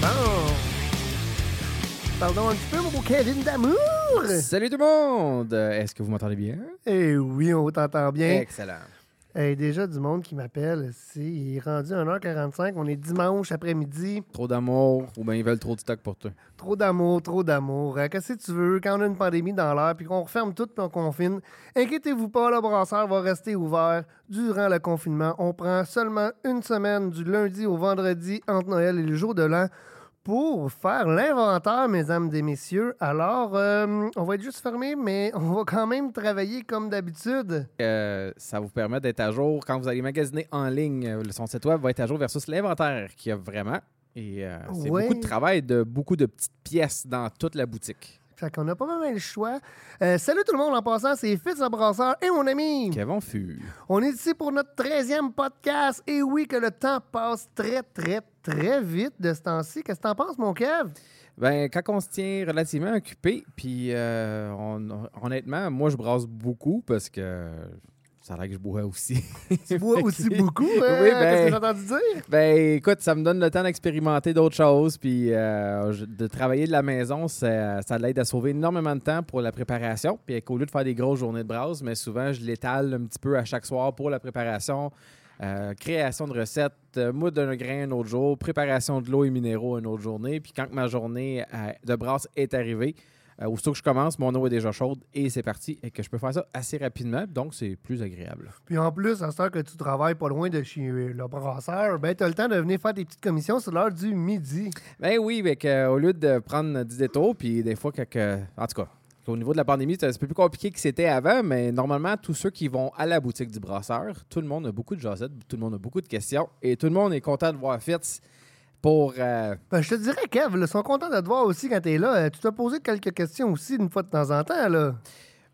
Bon. Pardon un petit peu, mon beau Kevin d'amour. Salut tout le monde! Est-ce que vous m'entendez bien? Eh oui, on t'entend bien. Excellent. Eh, déjà du monde qui m'appelle. C'est il est rendu 1h45. On est dimanche après-midi. Trop d'amour ou bien ils veulent trop de stock pour toi? Trop d'amour, trop d'amour. Euh, Qu'est-ce que tu veux? Quand on a une pandémie dans l'air puis qu'on referme tout puis on confine? Inquiétez-vous pas, le brasseur va rester ouvert durant le confinement. On prend seulement une semaine du lundi au vendredi entre Noël et le jour de l'an pour faire l'inventaire, mesdames et messieurs. Alors, euh, on va être juste fermé, mais on va quand même travailler comme d'habitude. Euh, ça vous permet d'être à jour quand vous allez magasiner en ligne. euh, Son site web va être à jour versus l'inventaire qu'il y a vraiment. Et euh, c'est Ouais. beaucoup de travail de beaucoup de petites pièces dans toute la boutique. Fait qu'on n'a pas vraiment le choix. Euh, salut tout le monde en passant, c'est Fitz le brasseur et mon ami. Qu'avons fut? On est ici pour notre 13e podcast. Et oui, que le temps passe très, très, très vite de ce temps-ci. Qu'est-ce que t'en penses, mon Kev? Ben, quand on se tient relativement occupé, puis euh, on- honnêtement, moi, je brasse beaucoup parce que ça a l'air que je bois aussi. Tu bois aussi beaucoup, hein? Oui, Qu'est-ce que ben- j'ai entendu dire? Ben, écoute, ça me donne le temps d'expérimenter d'autres choses, puis euh, de travailler de la maison, ça, ça l'aide à sauver énormément de temps pour la préparation. Puis qu'au lieu de faire des grosses journées de brasse, mais souvent, je l'étale un petit peu à chaque soir pour la préparation. Euh, création de recettes, euh, d'un grain un autre jour, préparation de l'eau et minéraux une autre journée. Puis quand ma journée euh, de brasse est arrivée, euh, aussitôt que je commence, mon eau est déjà chaude et c'est parti. Et que je peux faire ça assez rapidement, donc c'est plus agréable. Puis en plus, à ce temps que tu travailles pas loin de chez le brasseur, ben t'as le temps de venir faire des petites commissions sur l'heure du midi. Ben oui, mais que, au lieu de prendre 10 détours, puis des fois, que, que- en tout cas, au niveau de la pandémie, c'est un peu plus compliqué que c'était avant, mais normalement, tous ceux qui vont à la boutique du brasseur, tout le monde a beaucoup de jasettes, tout le monde a beaucoup de questions, et tout le monde est content de voir Fitz pour... euh, Ben, je te dirais, Kev, ils sont contents de te voir aussi quand t'es là. Euh, Tu t'as posé quelques questions aussi une fois de temps en temps, là.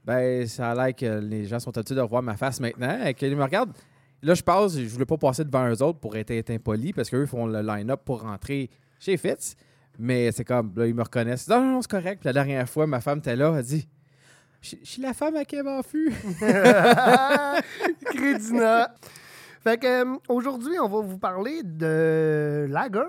ben, ça a l'air que les gens sont habitués de revoir ma face maintenant, et qu'ils me regardent. Là, je passe, je voulais pas passer devant eux autres pour être, être impoli, parce qu'eux font le line-up pour rentrer chez Fitz. Mais c'est comme, là, ils me reconnaissent. Non, non, non, c'est correct. Puis la dernière fois, ma femme était là, elle dit Je suis la femme à Kevin Fu. Crédina. Fait que euh, aujourd'hui, on va vous parler de lager.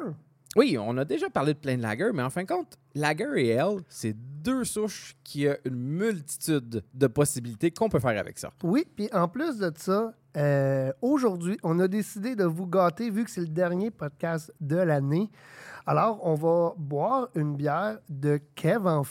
Oui, on a déjà parlé de plein de lager, mais en fin de compte, lager et ale, c'est deux souches qui ont une multitude de possibilités qu'on peut faire avec ça. Oui, puis en plus de ça, euh, aujourd'hui, on a décidé de vous gâter vu que c'est le dernier podcast de l'année. Alors, on va boire une bière de Kev en.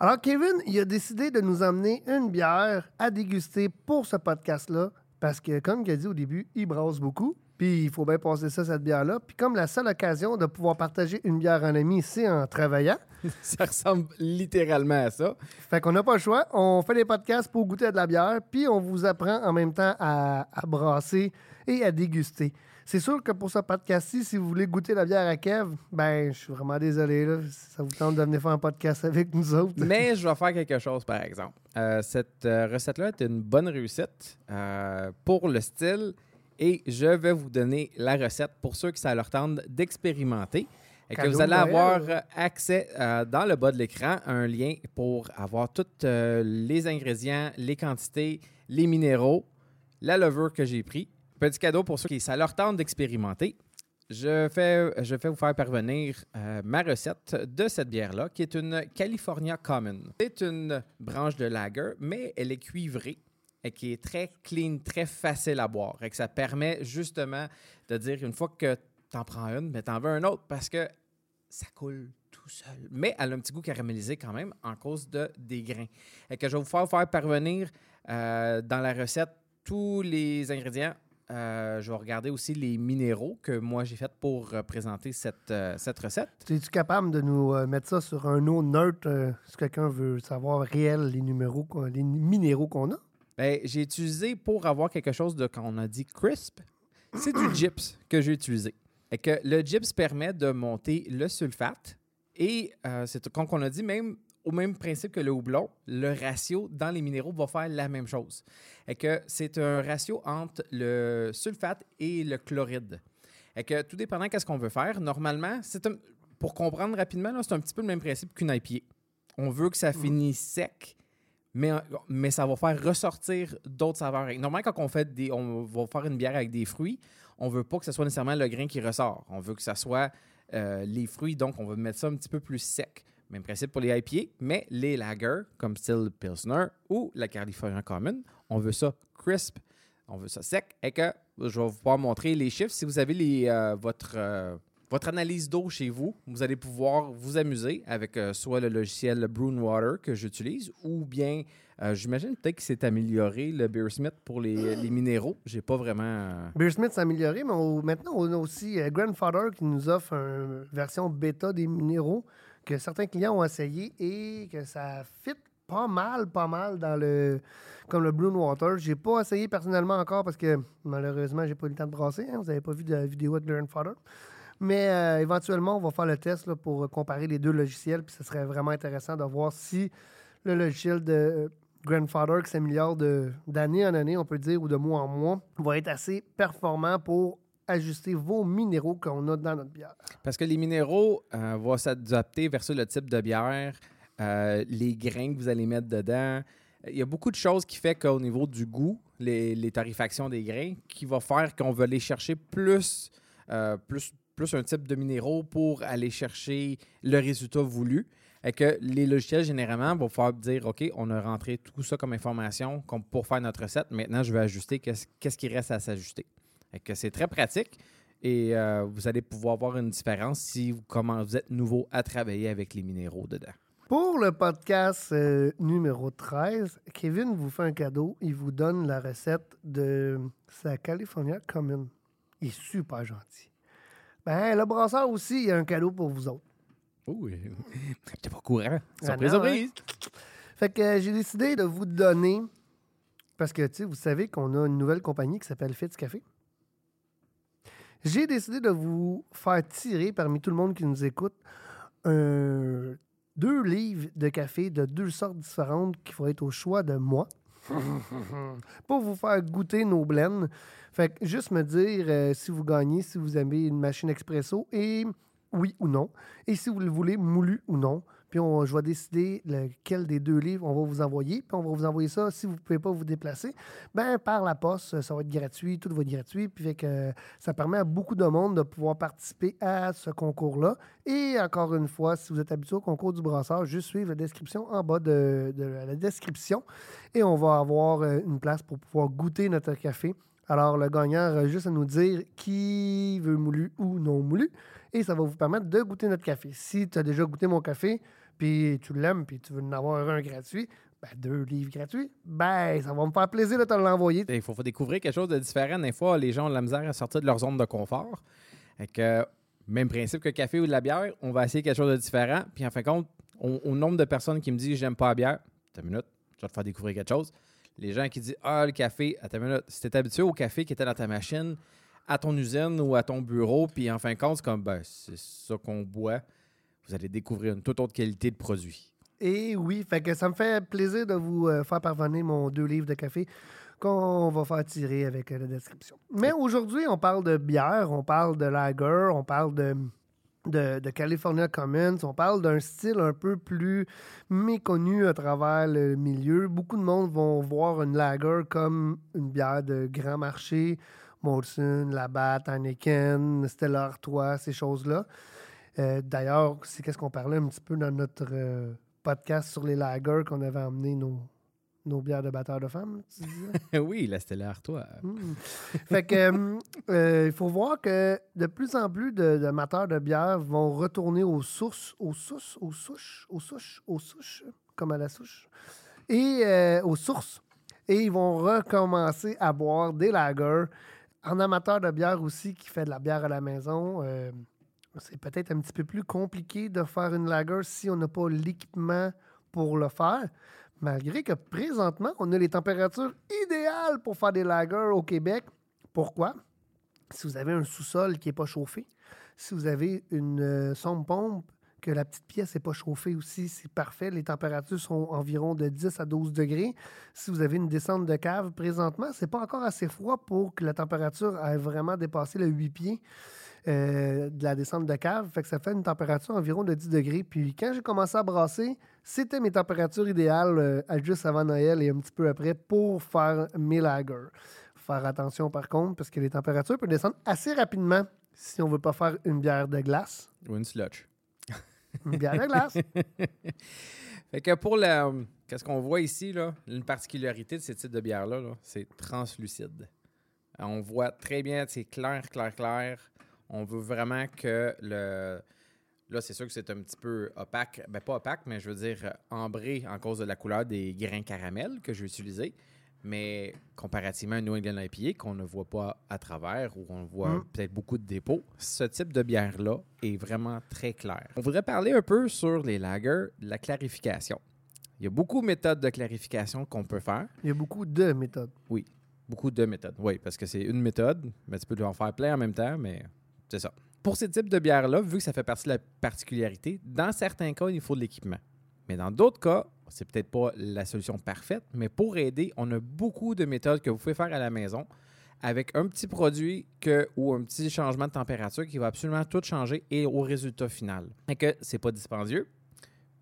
Alors, Kevin, il a décidé de nous emmener une bière à déguster pour ce podcast-là parce que, comme il a dit au début, il brasse beaucoup. Puis, il faut bien passer ça, cette bière-là. Puis, comme la seule occasion de pouvoir partager une bière en ami, c'est en travaillant. Ça ressemble littéralement à ça. Fait qu'on n'a pas le choix. On fait des podcasts pour goûter à de la bière, puis on vous apprend en même temps à, à brasser et à déguster. C'est sûr que pour ce podcast-ci, si vous voulez goûter la bière à Kev, ben, je suis vraiment désolé. Là. Ça vous tente de venir faire un podcast avec nous autres. Mais je vais faire quelque chose, par exemple. Euh, cette euh, recette-là est une bonne réussite euh, pour le style et je vais vous donner la recette pour ceux qui ça leur tente d'expérimenter. Et que vous allez avoir euh, accès euh, dans le bas de l'écran à un lien pour avoir tous euh, les ingrédients, les quantités, les minéraux, la levure que j'ai pris. Petit cadeau pour ceux qui ça leur tente d'expérimenter. Je fais, je vais vous faire parvenir euh, ma recette de cette bière-là, qui est une California Common. C'est une branche de lager, mais elle est cuivrée qui est très clean, très facile à boire. Et que ça permet justement de dire une fois que tu en prends une, mais tu en veux un autre parce que ça coule tout seul. Mais elle a un petit goût caramélisé quand même en cause de des grains. Et que je vais vous faire, parvenir euh, dans la recette tous les ingrédients. Euh, je vais regarder aussi les minéraux que moi j'ai fait pour présenter cette, euh, cette recette. Es-tu capable de nous mettre ça sur un eau neutre si quelqu'un veut savoir réel les numéros, les minéraux qu'on a? Ben, j'ai utilisé pour avoir quelque chose de qu'on a dit crisp. C'est du gyps que j'ai utilisé. Et que le gyps permet de monter le sulfate et euh, c'est comme on a dit même au même principe que le houblon, le ratio dans les minéraux va faire la même chose. Et que c'est un ratio entre le sulfate et le chloride. Et que tout dépendant qu'est-ce qu'on veut faire, normalement, c'est pour comprendre rapidement, c'est un petit peu le même principe qu'une IPA. On veut que ça finisse sec, mais, mais ça va faire ressortir d'autres saveurs. Normalement, quand on fait des, on va faire une bière avec des fruits, on veut pas que ce soit nécessairement le grain qui ressort. On veut que ce soit euh, les fruits, donc on va mettre ça un petit peu plus sec. Même principe pour les IPA, mais les lagers, comme style Pilsner ou la California Common, on veut ça crisp, on veut ça sec. Et que je vais vous pouvoir montrer les chiffres. Si vous avez les, euh, votre, euh, votre analyse d'eau chez vous, vous allez pouvoir vous amuser avec euh, soit le logiciel Water que j'utilise ou bien, j'imagine peut-être qu'il s'est amélioré le Beersmith pour les, les minéraux. J'ai pas vraiment. Beersmith s'est amélioré, mais maintenant on a aussi Grandfather qui nous offre une version bêta des minéraux que certains clients ont essayé et que ça fit pas mal, pas mal dans le. Comme le Blue Water. J'ai pas essayé personnellement encore parce que malheureusement, j'ai pas eu le temps de brasser. Hein. Vous n'avez pas vu de vidéo de Grandfather. Mais euh, éventuellement, on va faire le test pour comparer les deux logiciels. Puis ce serait vraiment intéressant de voir si le logiciel de Grandfather, qui s'améliore d'année en année, on peut dire, ou de mois en mois, va être assez performant pour ajuster vos minéraux qu'on a dans notre bière. Parce que les minéraux euh, vont s'adapter versus le type de bière, euh, les grains que vous allez mettre dedans. Il y a beaucoup de choses qui font qu'au niveau du goût, les, les, tarifations des grains, qui va faire qu'on va aller chercher plus, euh, plus, plus un type de minéraux pour aller chercher le résultat voulu. Et que les logiciels, généralement, vont faire dire OK, on a rentré tout ça comme information pour faire notre recette. Maintenant, je vais ajuster qu'est-ce qui reste à s'ajuster que c'est très pratique et euh, vous allez pouvoir voir une différence si vous, comment vous êtes nouveau à travailler avec les minéraux dedans. Pour le podcast euh, numéro 13, Kevin vous fait un cadeau. Il vous donne la recette de sa California Common. Il est super gentil. Ben, le brasseur aussi, il a un cadeau pour vous autres. Oui, j'étais pas courant. Ah surprise, surprise. Hein? Fait que euh, j'ai décidé de vous donner, parce que, tu sais, vous savez qu'on a une nouvelle compagnie qui s'appelle Fitz Café. J'ai décidé de vous faire tirer parmi tout le monde qui nous écoute deux livres de café de deux sortes différentes qui vont être au choix de moi pour vous faire goûter nos blends. Fait que juste me dire euh, si vous gagnez, si vous avez une machine expresso et oui ou non, et si vous le voulez moulu ou non puis on, je vais décider lequel des deux livres on va vous envoyer, puis on va vous envoyer ça. Si vous ne pouvez pas vous déplacer, ben par la poste, ça va être gratuit, tout va être gratuit, puis fait que ça permet à beaucoup de monde de pouvoir participer à ce concours-là. Et encore une fois, si vous êtes habitué au concours du brasseur, juste suivre la description en bas de, la description. Et on va avoir euh, une place pour pouvoir goûter notre café. Alors, le gagnant aura juste à nous dire qui veut moulu ou non moulu ça va vous permettre de goûter notre café. Si tu as déjà goûté mon café, puis tu l'aimes, puis tu veux en avoir un gratuit, ben, deux livres gratuits, ben, ça va me faire plaisir de te l'envoyer. Il faut, découvrir quelque chose de différent. Des fois, les gens ont de la misère à sortir de leur zone de confort. Même principe que café ou de la bière, on va essayer quelque chose de différent. Puis en fin de compte, au, nombre de personnes qui me disent j'aime pas la bière, attends une minute, je vais te faire découvrir quelque chose. Les gens qui disent Ah, le café, attends une minute, si tu habitué au café qui était dans ta machine, à ton usine ou à ton bureau, puis en fin de compte, c'est comme, ben, c'est ça qu'on boit. Vous allez découvrir une toute autre qualité de produit. Et oui, fait que ça me fait plaisir de vous euh, faire parvenir mon deux livres de café qu'on va faire tirer avec euh, la description. Mais aujourd'hui, on parle de bière, on parle de lager, on parle de, de, de California Commons, on parle d'un style un peu plus méconnu à travers le milieu. Beaucoup de monde vont voir une lager comme une bière de grand marché, Molson, Labatt, Heineken, Stella Artois, ces choses-là. Euh, d'ailleurs, c'est qu'est-ce qu'on parlait un petit peu dans notre euh, podcast sur les lagers qu'on avait emmené nos, nos bières de batteurs de femmes, oui, la Stella Artois. Hmm. Fait que euh, il faut voir que de plus en plus d'amateurs de, de bière vont retourner aux sources, aux sources, aux souches, aux souches, aux souches, comme à la souche, et aux sources. Et ils vont recommencer à boire des lagers en amateur de bière aussi qui fait de la bière à la maison, euh, c'est peut-être un petit peu plus compliqué de faire une lager si on n'a pas l'équipement pour le faire. Malgré que présentement, on a les températures idéales pour faire des lagers au Québec. Pourquoi? Si vous avez un sous-sol qui n'est pas chauffé, si vous avez une euh, sombre pompe que la petite pièce n'est pas chauffée aussi, c'est parfait. Les températures sont environ de 10 à 12 degrés. Si vous avez une descente de cave présentement, c'est pas encore assez froid pour que la température ait vraiment dépassé le 8 pieds. euh, de la descente de cave. Fait que ça fait une température environ de 10 degrés. Puis quand j'ai commencé à brasser, c'était mes températures idéales euh, juste avant Noël et un petit peu après pour faire mes lagers. Faire attention par contre, parce que les températures peuvent descendre assez rapidement si on veut pas faire une bière de glace. Ou une slotch. Une bière de glace. Fait que pour le. Qu'est-ce qu'on voit ici, là? Une particularité de ces types de bières-là, là, c'est translucide. On voit très bien, c'est clair, clair, clair. On veut vraiment que le. Là, c'est sûr que c'est un petit peu opaque. Ben, pas opaque, mais je veux dire ambré en cause de la couleur des grains caramel que je vais utiliser. Mais comparativement à un New England IPA qu'on ne voit pas à travers ou on voit Mm. peut-être beaucoup de dépôts, ce type de bière-là est vraiment très clair. On voudrait parler un peu sur les lagers, la clarification. Il y a beaucoup de méthodes de clarification qu'on peut faire. Il y a beaucoup de méthodes. Beaucoup de méthodes. Oui, parce que c'est une méthode, mais tu peux en faire plein en même temps, mais c'est ça. Pour ces types de bières-là, vu que ça fait partie de la particularité, dans certains cas, il faut de l'équipement. Mais dans d'autres cas, c'est peut-être pas la solution parfaite, mais pour aider, on a beaucoup de méthodes que vous pouvez faire à la maison avec un petit produit que, ou un petit changement de température qui va absolument tout changer et au résultat final. Et que c'est pas dispendieux.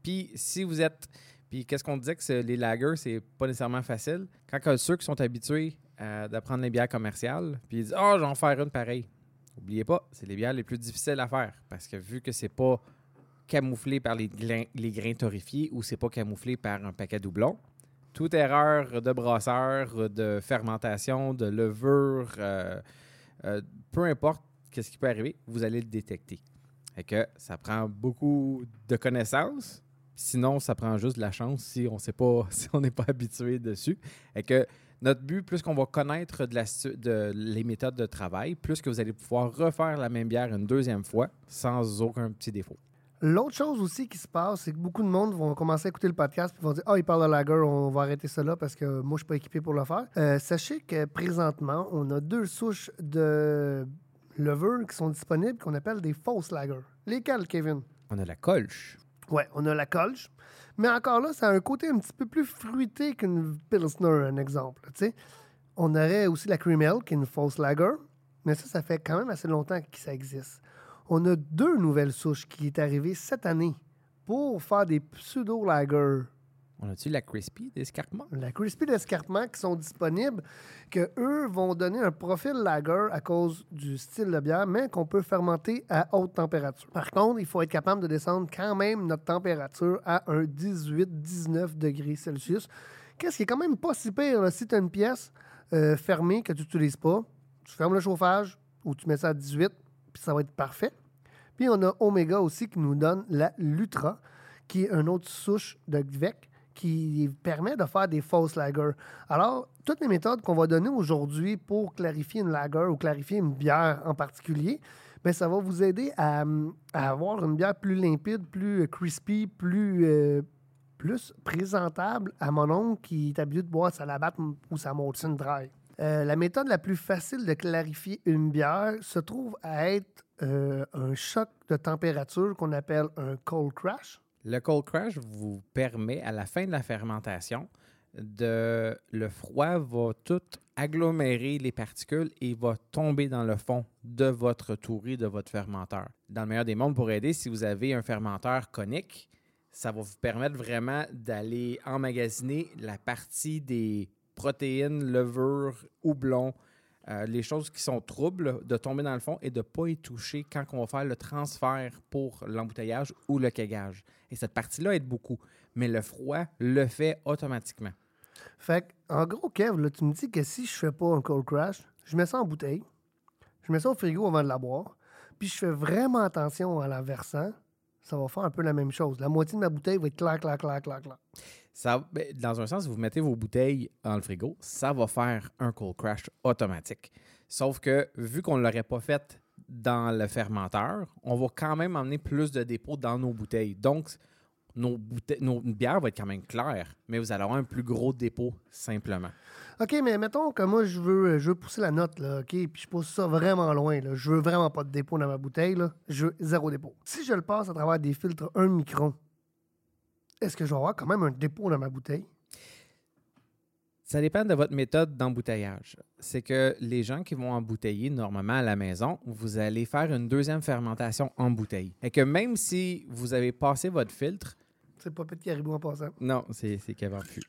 Puis si vous êtes puis qu'est-ce qu'on disait que les lagers, c'est pas nécessairement facile? Quand ceux qui sont habitués euh, d'apprendre les bières commerciales, puis ils disent Ah, je vais en faire une pareille. Oubliez pas, c'est les bières les plus difficiles à faire. Parce que vu que c'est pas camouflé par les, grains torréfiés ou c'est pas camouflé par un paquet doublon, toute erreur de brasseur, de fermentation, de levure, euh, euh, peu importe qu'est-ce qui peut arriver, vous allez le détecter. Fait que ça prend beaucoup de connaissances. Sinon, ça prend juste de la chance si on sait pas, si on n'est pas habitué dessus. Et que notre but, plus qu'on va connaître de la de les méthodes de travail, plus que vous allez pouvoir refaire la même bière une deuxième fois sans aucun petit défaut. L'autre chose aussi qui se passe, c'est que beaucoup de monde vont commencer à écouter le podcast et vont dire Ah, il parle de lager, on va arrêter ça là parce que moi, je suis pas équipé pour le faire. Euh, sachez que présentement, on a deux souches de levure qui sont disponibles qu'on appelle des fausses lagers. Lesquelles, Kevin? On a la colche. Ouais, on a la colche. Mais encore là, ça a un côté un petit peu plus fruité qu'une Pilsner, un exemple. tu sais. On aurait aussi la Cream Ale, qui est une fausse lager. Mais ça, ça fait quand même assez longtemps que ça existe. On a deux nouvelles souches qui est arrivées cette année pour faire des pseudo-lagers. On a-tu la crispy d'escarpement? La Crispy d'escarpement qui sont disponibles, que eux vont donner un profil lager à cause du style de bière, mais qu'on peut fermenter à haute température. Par contre, il faut être capable de descendre quand même notre température à un 18-19 degrés Celsius. Qu'est-ce qui est quand même pas si pire là, si tu as une pièce euh, fermée que tu n'utilises pas. Tu fermes le chauffage ou tu mets ça à 18, puis ça va être parfait. Puis on a Omega aussi qui nous donne la Lutra, qui est une autre souche de Gvec qui permet de faire des fausses lagers. Alors, toutes les méthodes qu'on va donner aujourd'hui pour clarifier une lager ou clarifier une bière en particulier, bien, ça va vous aider à, avoir une bière plus limpide, plus crispy, plus, euh, plus présentable à mon oncle qui est habitué de boire sa labatte ou sa Molson Dry. Euh, la méthode la plus facile de clarifier une bière se trouve à être euh, un choc de température qu'on appelle un cold crash. Le cold crash vous permet, à la fin de la fermentation, de le froid va tout agglomérer les particules et va tomber dans le fond de votre tourie, de votre fermenteur. Dans le meilleur des mondes, pour aider, si vous avez un fermenteur conique, ça va vous permettre vraiment d'aller emmagasiner la partie des protéines, levures, houblon, euh, les choses qui sont troubles, de tomber dans le fond et de ne pas y toucher quand on va faire le transfert pour l'embouteillage ou le kegage. Et cette partie-là aide beaucoup, mais le froid le fait automatiquement. Fait en gros, Kev, tu me dis que si je fais pas un cold crash, je mets ça en bouteille, je mets ça au frigo avant de la boire, puis je fais vraiment attention à la versant, ça va faire un peu la même chose. La moitié de ma bouteille va être clair, clair, clair, clair, clair. Ça, ben, dans un sens, vous mettez vos bouteilles dans le frigo, ça va faire un cold crash automatique. Sauf que, vu qu'on ne l'aurait pas fait dans le fermenteur, on va quand même emmener plus de dépôts dans nos bouteilles. Donc, nos, bouteilles, nos bières vont être quand même claires, mais vous allez avoir un plus gros dépôt simplement. OK, mais mettons que moi, je veux, je veux pousser la note, là, OK? Puis je pousse ça vraiment loin, là. Je veux vraiment pas de dépôt dans ma bouteille, là. Je veux zéro dépôt. Si je le passe à travers des filtres 1 micron, est-ce que je vais avoir quand même un dépôt dans ma bouteille? Ça dépend de votre méthode d'embouteillage. C'est que les gens qui vont embouteiller normalement à la maison, vous allez faire une deuxième fermentation en bouteille. Et que même si vous avez passé votre filtre, C'est pas petit caribou en passant. non, c'est qu'avant fût.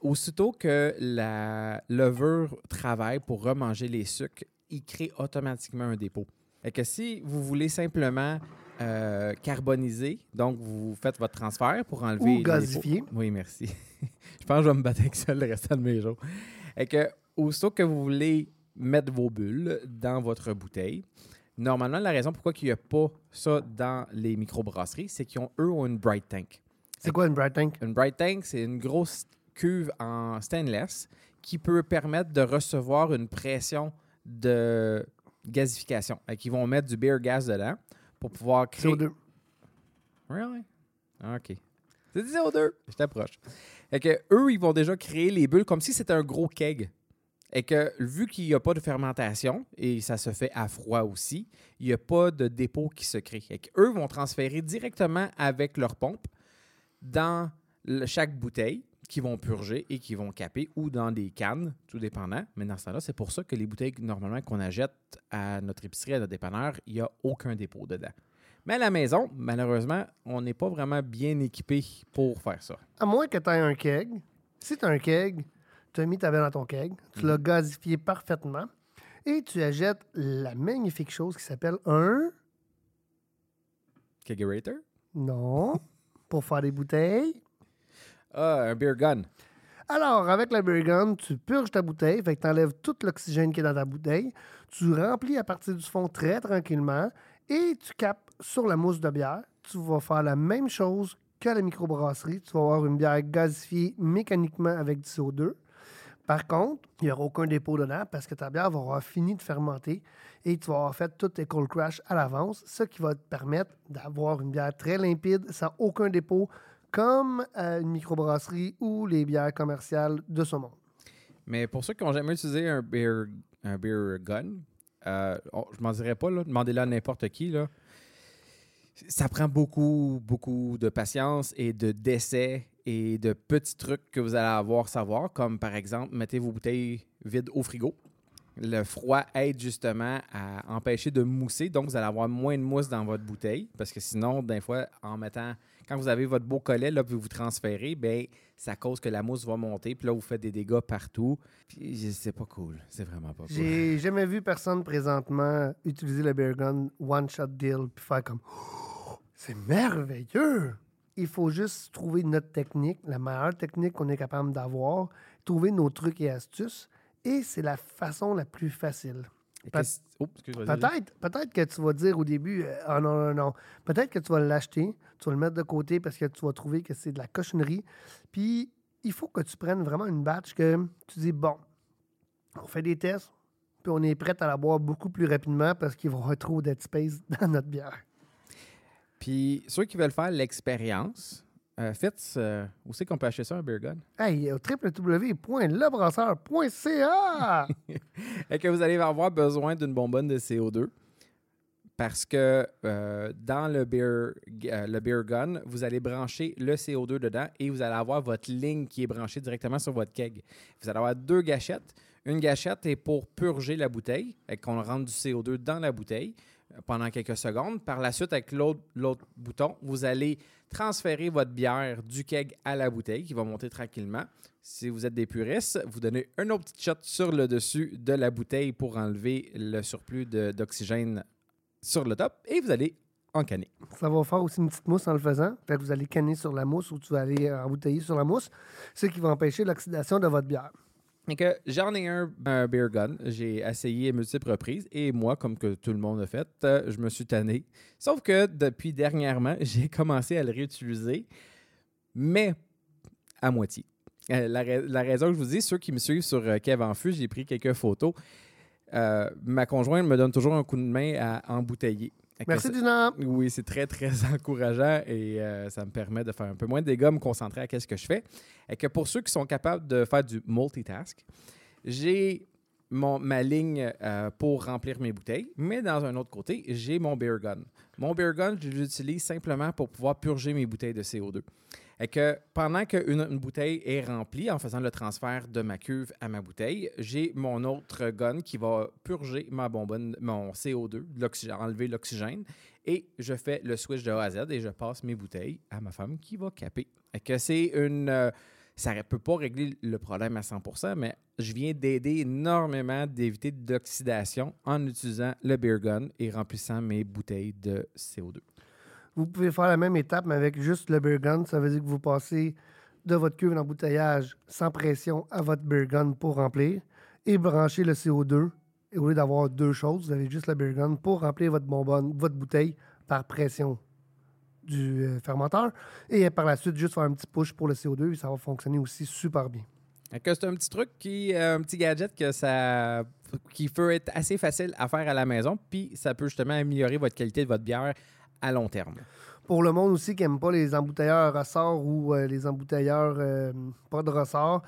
Aussitôt que la levure travaille pour remanger les sucres, il crée automatiquement un dépôt. Et que si vous voulez simplement euh, carboniser, donc vous faites votre transfert pour enlever. Ou dépôt. Oui, merci. je pense que je vais me battre avec ça le restant de mes jours. Et que aussitôt que vous voulez mettre vos bulles dans votre bouteille, normalement, la raison pourquoi il n'y a pas ça dans les microbrasseries, c'est qu'ils ont, eux, ont une bright tank. C'est quoi une bright tank? Une bright tank, c'est une grosse cuve en stainless qui peut permettre de recevoir une pression de gasification. Et qui vont mettre du beer gas dedans pour pouvoir créer. CO2. Really? OK. C'est du CO2. Je t'approche. Et que eux, ils vont déjà créer les bulles comme si c'était un gros keg. Et que vu qu'il n'y a pas de fermentation, et ça se fait à froid aussi, il n'y a pas de dépôt qui se crée. Et qu'eux vont transférer directement avec leur pompe dans chaque bouteille qui vont purger et qui vont caper ou dans des cannes, tout dépendant. Mais dans ce temps-là, c'est pour ça que les bouteilles, normalement, qu'on achète à notre épicerie, à notre dépanneur, il n'y a aucun dépôt dedans. Mais à la maison, malheureusement, on n'est pas vraiment bien équipé pour faire ça. À moins que tu aies un keg. Si tu as un keg, tu as mis ta bière dans ton keg, tu l'as gasifié parfaitement et tu achètes la magnifique chose qui s'appelle un. Kegerator? Non. pour faire des bouteilles. Ah, un beer gun. Alors, avec la beer gun, tu purges ta bouteille, fait que tu enlèves tout l'oxygène qui est dans ta bouteille, tu remplis à partir du fond très tranquillement et tu capes sur la mousse de bière. Tu vas faire la même chose que la microbrasserie. Tu vas avoir une bière gasifiée mécaniquement avec du CO2. Par contre, il n'y aura aucun dépôt dedans parce que ta bière va avoir fini de fermenter et tu vas avoir fait tous tes cold crash à l'avance, ce qui va te permettre d'avoir une bière très limpide, sans aucun dépôt, comme euh, une microbrasserie ou les bières commerciales de ce monde. Mais pour ceux qui n'ont jamais utilisé un beer, un beer gun, euh, on- je m'en dirais pas, demandez-le à n'importe qui. Ça prend beaucoup, beaucoup de patience et de d'essais et de petits trucs que vous allez avoir savoir, comme par exemple, mettez vos bouteilles vides au frigo. Le froid aide justement à empêcher de mousser, donc vous allez avoir moins de mousse dans votre bouteille, parce que sinon, des fois, en mettant, quand vous avez votre beau collet, là, puis vous transférez, ben ça cause que la mousse va monter, puis là, vous faites des dégâts partout. Puis c'est pas cool, c'est vraiment pas cool. J'ai jamais vu personne présentement utiliser le beer gun one shot deal puis faire comme Oh, c'est merveilleux. Il faut juste trouver notre technique, la meilleure technique qu'on est capable d'avoir, trouver nos trucs et astuces, et c'est la façon la plus facile. Oh. Peut-être, peut-être que tu vas dire au début, euh, ah non, non, non. Peut-être que tu vas l'acheter, tu vas le mettre de côté parce que tu vas trouver que c'est de la cochonnerie. Puis, il faut que tu prennes vraiment une batch que tu dis, bon, on fait des tests, puis on est prêt à la boire beaucoup plus rapidement parce qu'il va y avoir trop dead space dans notre bière. Puis ceux qui veulent faire l'expérience, euh, Fitz, euh, où c'est qu'on peut acheter ça, un beer gun? Hey, au www.lebrasseur.ca! et que vous allez avoir besoin d'une bonbonne de CO2 parce que euh, dans le beer, euh, le beer gun, vous allez brancher le CO2 dedans et vous allez avoir votre ligne qui est branchée directement sur votre keg. Vous allez avoir deux gâchettes. Une gâchette est pour purger la bouteille et qu'on rentre du CO2 dans la bouteille pendant quelques secondes. Par la suite, avec l'autre bouton, vous allez transférer votre bière du keg à la bouteille qui va monter tranquillement. Si vous êtes des puristes, vous donnez un autre petit shot sur le dessus de la bouteille pour enlever le surplus d'oxygène sur le top et vous allez en canner. Ça va faire aussi une petite mousse en le faisant. Vous allez canner sur la mousse ou tu vas aller embouteiller sur la mousse, ce qui va empêcher l'oxydation de votre bière. Et que j'en ai un, un beer gun. J'ai essayé à multiples reprises et moi, comme que tout le monde a fait, euh, je me suis tanné. Sauf que depuis dernièrement, j'ai commencé à le réutiliser, mais à moitié. Euh, la, ra- la raison que je vous dis, ceux qui me suivent sur euh, Kev en j'ai pris quelques photos. Ma conjointe me donne toujours un coup de main à embouteiller. Merci, Dina. oui, c'est très, très encourageant et euh, ça me permet de faire un peu moins de dégâts, me concentrer à ce que je fais. Et que pour ceux qui sont capables de faire du multitask, j'ai mon, ma ligne euh, pour remplir mes bouteilles, mais dans un autre côté, j'ai mon beer gun. Mon beer gun, je l'utilise simplement pour pouvoir purger mes bouteilles de CO2. Et que pendant qu'une une bouteille est remplie, en faisant le transfert de ma cuve à ma bouteille, j'ai mon autre gun qui va purger ma bonbonne, mon CO2, l'oxygène, enlever l'oxygène, et je fais le switch de A à Z et je passe mes bouteilles à ma femme qui va caper. Et que c'est une. euh, ça ne peut pas régler le problème à 100% mais je viens d'aider énormément d'éviter d'oxydation en utilisant le beer gun et remplissant mes bouteilles de CO2. Vous pouvez faire la même étape, mais avec juste le beer gun. Ça veut dire que vous passez de votre cuve d'embouteillage sans pression à votre beer gun pour remplir et brancher le CO2. Et au lieu d'avoir deux choses, vous avez juste le beer gun pour remplir votre votre bouteille par pression du euh, fermenteur. Et par la suite, juste faire un petit push pour le CO2 et ça va fonctionner aussi super bien. C'est un petit truc, qui, euh, un petit gadget que ça, qui peut être assez facile à faire à la maison, puis ça peut justement améliorer votre qualité de votre bière à long terme. Pour le monde aussi qui n'aime pas les embouteilleurs ressort ou euh, les embouteilleurs euh, pas de ressort,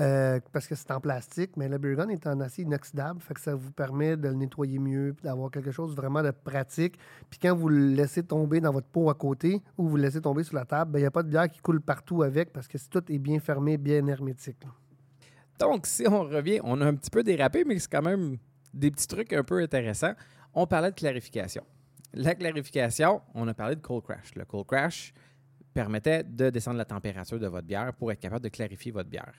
euh, parce que c'est en plastique, mais le beer gun est en acier inoxydable, fait que ça vous permet de le nettoyer mieux, d'avoir quelque chose vraiment de pratique. Puis quand vous le laissez tomber dans votre pot à côté ou vous le laissez tomber sur la table, ben, il n'y a pas de bière qui coule partout avec parce que tout est bien fermé, bien hermétique. là. Donc, si on revient, on a un petit peu dérapé, mais c'est quand même des petits trucs un peu intéressants. On parlait de clarification. La clarification, on a parlé de cold crash. Le cold crash permettait de descendre la température de votre bière pour être capable de clarifier votre bière.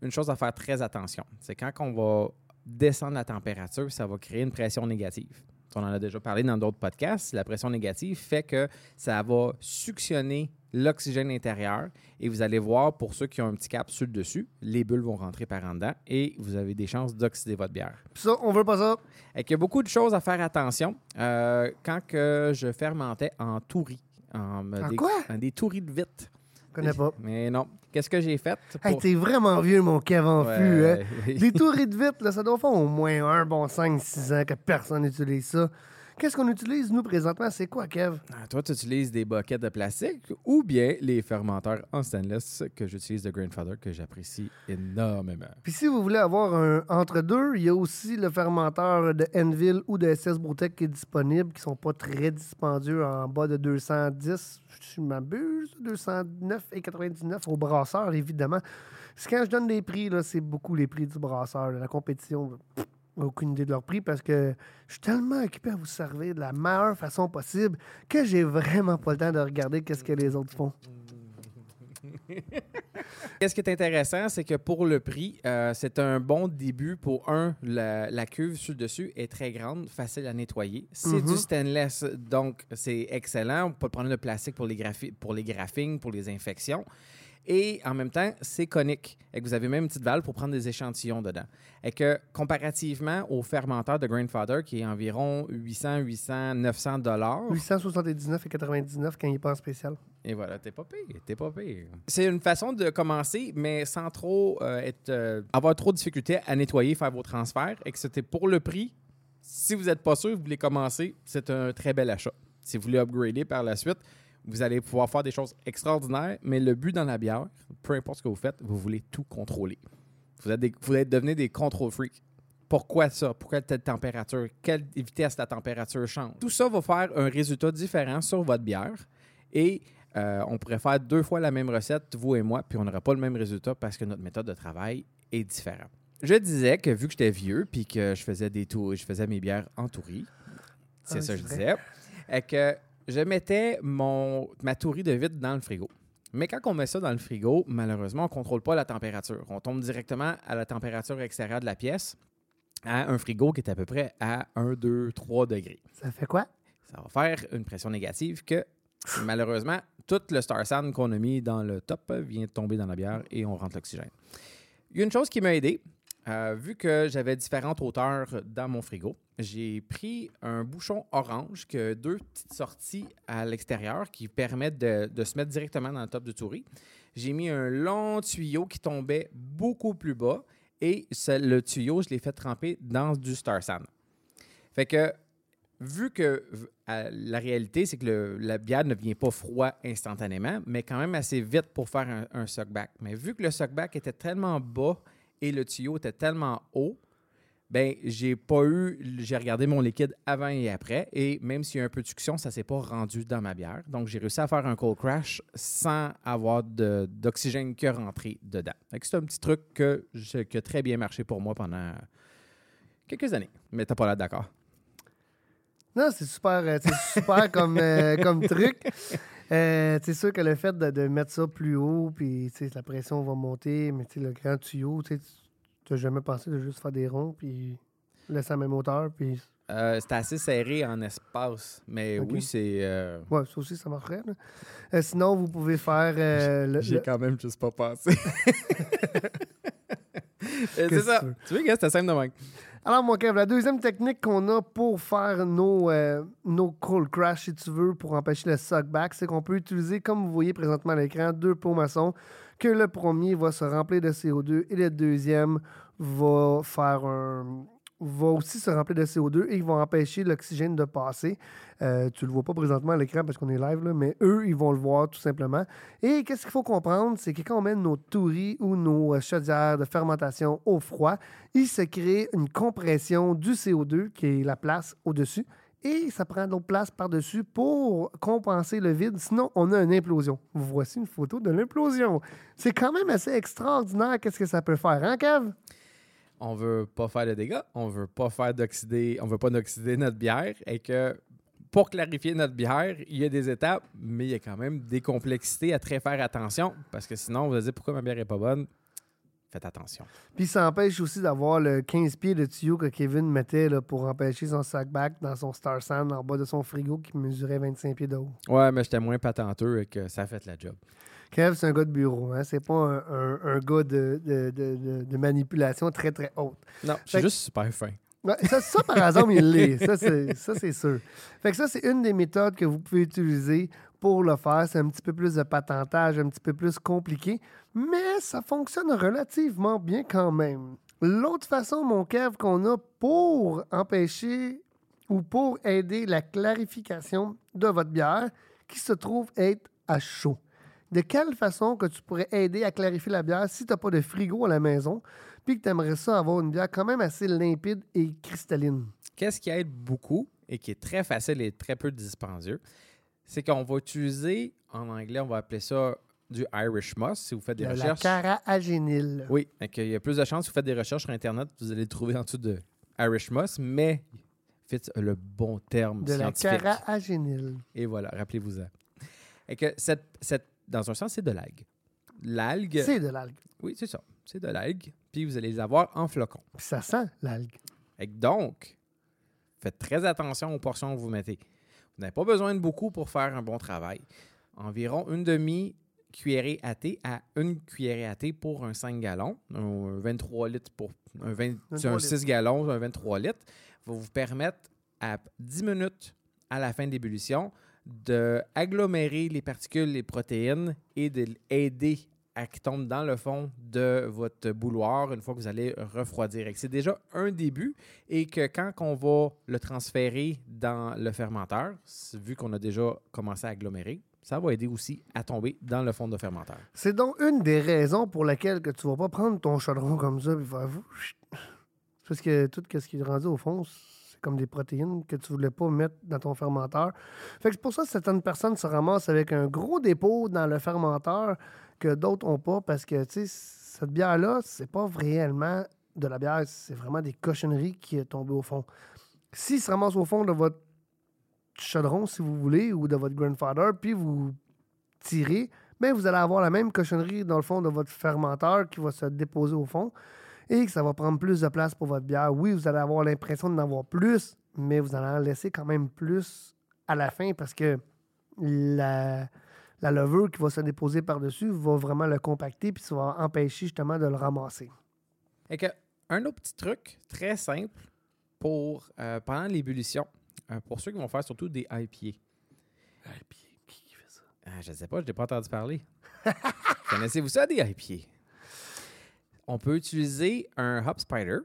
Une chose à faire très attention, c'est quand on va descendre la température, ça va créer une pression négative. On en a déjà parlé dans d'autres podcasts. La pression négative fait que ça va suctionner l'oxygène intérieur et vous allez voir, pour ceux qui ont un petit cap sur le dessus, les bulles vont rentrer par en dedans et vous avez des chances d'oxyder votre bière. Ça, on veut pas ça. Et qu'il y a beaucoup de choses à faire attention. Euh, quand que je fermentais en touris, en, En des, quoi? en des touris de vitre. Je connais pas. Mais non. Qu'est-ce que j'ai fait? Hey, pour- t'es vraiment vieux, mon Kev en Ouais, fût, hein? oui. Touris de vitre, là, ça doit faire au moins un bon 5-6 ans que personne n'utilise ça. Qu'est-ce qu'on utilise, nous, présentement? C'est quoi, Kev? Ah, Toi, tu utilises des boquettes de plastique ou bien les fermenteurs en stainless que j'utilise de Grandfather que j'apprécie énormément. Puis si vous voulez avoir un entre-deux, il y a aussi le fermenteur de Enville ou de SS Brotec qui est disponible, qui sont pas très dispendieux en bas de 210, je m'abuse, 209,99 au brasseur, évidemment. C'est quand je donne des prix, là, c'est beaucoup les prix du brasseur. là. La compétition, pff, aucune idée de leur prix parce que je suis tellement occupé à vous servir de la meilleure façon possible que j'ai vraiment pas le temps de regarder qu'est-ce que les autres font. Qu'est-ce qui est intéressant, c'est que pour le prix, euh, c'est un bon début pour un, la, la cuve sur le dessus est très grande, facile à nettoyer. C'est Mhm. du stainless, donc c'est excellent. On peut pas prendre de plastique pour les, pour les graphings, pour les infections. Et en même temps, c'est conique. Et que vous avez même une petite valve pour prendre des échantillons dedans. Et que comparativement au fermenteur de Grandfather, qui est environ 800, 800, 900 dollars, 879,99 quand il est pas en spécial. et voilà, t'es pas pire, t'es pas pire. C'est une façon de commencer, mais sans trop euh, être, euh, avoir trop de difficultés à nettoyer, faire vos transferts, et que c'était pour le prix. Si vous n'êtes pas sûr, vous voulez commencer, c'est un très bel achat. Si vous voulez upgrader par la suite, vous allez pouvoir faire des choses extraordinaires, mais le but dans la bière, peu importe ce que vous faites, vous voulez tout contrôler. Vous êtes, des- vous êtes devenir des control freaks. Pourquoi ça? Pourquoi telle température? Quelle vitesse la température change? Tout ça va faire un résultat différent sur votre bière. Et euh, on pourrait faire deux fois la même recette, vous et moi, puis on n'aurait pas le même résultat parce que notre méthode de travail est différente. Je disais que vu que j'étais vieux, puis que je faisais des tours, je faisais mes bières en touris, c'est Ah, ça que je disais, et que je mettais mon, ma tourie de vitre dans le frigo. Mais quand on met ça dans le frigo, malheureusement, on ne contrôle pas la température. On tombe directement à la température extérieure de la pièce, à un frigo qui est à peu près à 1, 2, 3 degrés. Ça fait quoi? Ça va faire une pression négative que, malheureusement, tout le Star Sand qu'on a mis dans le top vient de tomber dans la bière et on rentre l'oxygène. Il y a une chose qui m'a aidé. Euh, vu que j'avais différentes hauteurs dans mon frigo, j'ai pris un bouchon orange que deux petites sorties à l'extérieur qui permettent de, de se mettre directement dans le top du touris. J'ai mis un long tuyau qui tombait beaucoup plus bas et le tuyau, je l'ai fait tremper dans du Star Sand. Fait que, vu que la réalité, c'est que le- la bière ne vient pas froid instantanément, mais quand même assez vite pour faire un, un suckback. Mais vu que le suckback était tellement bas et le tuyau était tellement haut, ben j'ai pas eu. J'ai regardé mon liquide avant et après, et même s'il y a un peu de succion, ça s'est pas rendu dans ma bière. Donc, j'ai réussi à faire un cold crash sans avoir d'oxygène que rentré dedans. C'est un petit truc que, qui a très bien marché pour moi pendant quelques années. Mais t'as pas l'air d'accord. Non, c'est super, euh, super comme, euh, comme truc. Euh, c'est sûr que le fait de, de mettre ça plus haut, puis la pression va monter, mais tu sais, le grand tuyau, tu n'as jamais pensé de juste faire des ronds, puis laisser à la même hauteur, puis Euh, C'était assez serré en espace, mais oui, c'est. euh, ouais, ça aussi, ça marcherait. sinon, vous pouvez faire le, J'ai le- quand même juste pas pensé. c'est ça. tu vois, c'était simple de même. Alors, mon Kev, la deuxième technique qu'on a pour faire nos, euh, nos crash, si tu veux, pour empêcher le suckback, c'est qu'on peut utiliser, comme vous voyez présentement à l'écran, deux pots maçons, que le premier va se remplir de CO2 et le deuxième va faire un va aussi se remplir de CO2 et ils vont empêcher l'oxygène de passer. Euh, tu le vois pas présentement à l'écran parce qu'on est live, là, mais eux, ils vont le voir tout simplement. Et qu'est-ce qu'il faut comprendre, c'est que quand on met nos touris ou nos euh, chaudières de fermentation au froid, il se crée une compression du CO2 qui est la place au-dessus et ça prend de l'autre place par-dessus pour compenser le vide. Sinon, on a une implosion. Voici une photo de l'implosion. C'est quand même assez extraordinaire qu'est-ce que ça peut faire, hein, Kev? On veut pas faire de dégâts, on veut pas faire d'oxyder, on veut pas d'oxyder notre bière et que pour clarifier notre bière, il y a des étapes, mais il y a quand même des complexités à très faire attention parce que sinon, vous allez dire pourquoi ma bière est pas bonne? Faites attention. Puis ça empêche aussi d'avoir le 15 pieds de tuyau que Kevin mettait là, pour empêcher son sackback dans son Star Sand en bas de son frigo qui mesurait 25 pieds de haut. Ouais, mais j'étais moins patenteux et que ça a fait la job. Kev, c'est un gars de bureau, hein? c'est pas un, un- un gars de, de- de- manipulation très très haute. Non, que- juste super fin. Ouais, ça, ça, par exemple, il l'est. Ça, c'est, ça, c'est sûr. Fait que ça, c'est une des méthodes que vous pouvez utiliser pour le faire. C'est un petit peu plus de patentage, un petit peu plus compliqué, mais ça fonctionne relativement bien quand même. L'autre façon, mon Kev, qu'on a pour empêcher ou pour aider la clarification de votre bière qui se trouve être à chaud. De quelle façon que tu pourrais aider à clarifier la bière si tu n'as pas de frigo à la maison, puis que tu aimerais ça avoir une bière quand même assez limpide et cristalline? Qu'est-ce qui aide beaucoup et qui est très facile et très peu dispendieux, c'est qu'on va utiliser, en anglais, on va appeler ça du Irish Moss. Si vous faites des De la recherches. cara agénile. Oui, donc il y a plus de chances si vous faites des recherches sur Internet, vous allez le trouver en dessous de Irish Moss, mais faites le bon terme De la scientifique. cara agénile. Et voilà. Et que cette, cette, dans un sens, c'est de l'algue. L'algue, C'est de l'algue. oui, c'est ça. C'est de l'algue. Puis vous allez les avoir en flocons. Puis ça sent l'algue. Donc, faites très attention aux portions que vous mettez. Vous n'avez pas besoin de beaucoup pour faire un bon travail. Environ une demi-cuillerée à thé à une cuillerée à thé pour un 5 gallons, un 23 litres pour un, 20 c'est 23 un 6 gallons, un 23 litres, va vous permettre à 10 minutes à la fin de l'ébullition d'agglomérer les particules, les protéines et de l'aider à qui tombe dans le fond de votre bouloir une fois que vous allez refroidir. C'est déjà un début et que quand on va le transférer dans le fermenteur, vu qu'on a déjà commencé à agglomérer, ça va aider aussi à tomber dans le fond de fermenteur. C'est donc une des raisons pour lesquelles que tu vas pas prendre ton chaudron comme ça et faire. Parce que tout ce qui est rendu au fond, comme des protéines que tu voulais pas mettre dans ton fermenteur. Fait que c'est pour ça que certaines personnes se ramassent avec un gros dépôt dans le fermenteur que d'autres ont pas parce que cette bière là, c'est pas réellement de la bière, c'est vraiment des cochonneries qui est tombé au fond. S'il se ramasse au fond de votre chaudron, si vous voulez, ou de votre grandfather, puis vous tirez, mais vous allez avoir la même cochonnerie dans le fond de votre fermenteur qui va se déposer au fond et que ça va prendre plus de place pour votre bière. Oui, vous allez avoir l'impression d'en avoir plus, mais vous allez en laisser quand même plus à la fin parce que la, la levure qui va se déposer par-dessus va vraiment le compacter puis ça va empêcher justement de le ramasser. Et que, un autre petit truc très simple pour euh, pendant l'ébullition, euh, pour ceux qui vont faire surtout des IPA. Qui fait ça? Ah, je ne sais pas, je n'ai pas entendu parler. Connaissez-vous ça, des IPA? On peut utiliser un Hop Spider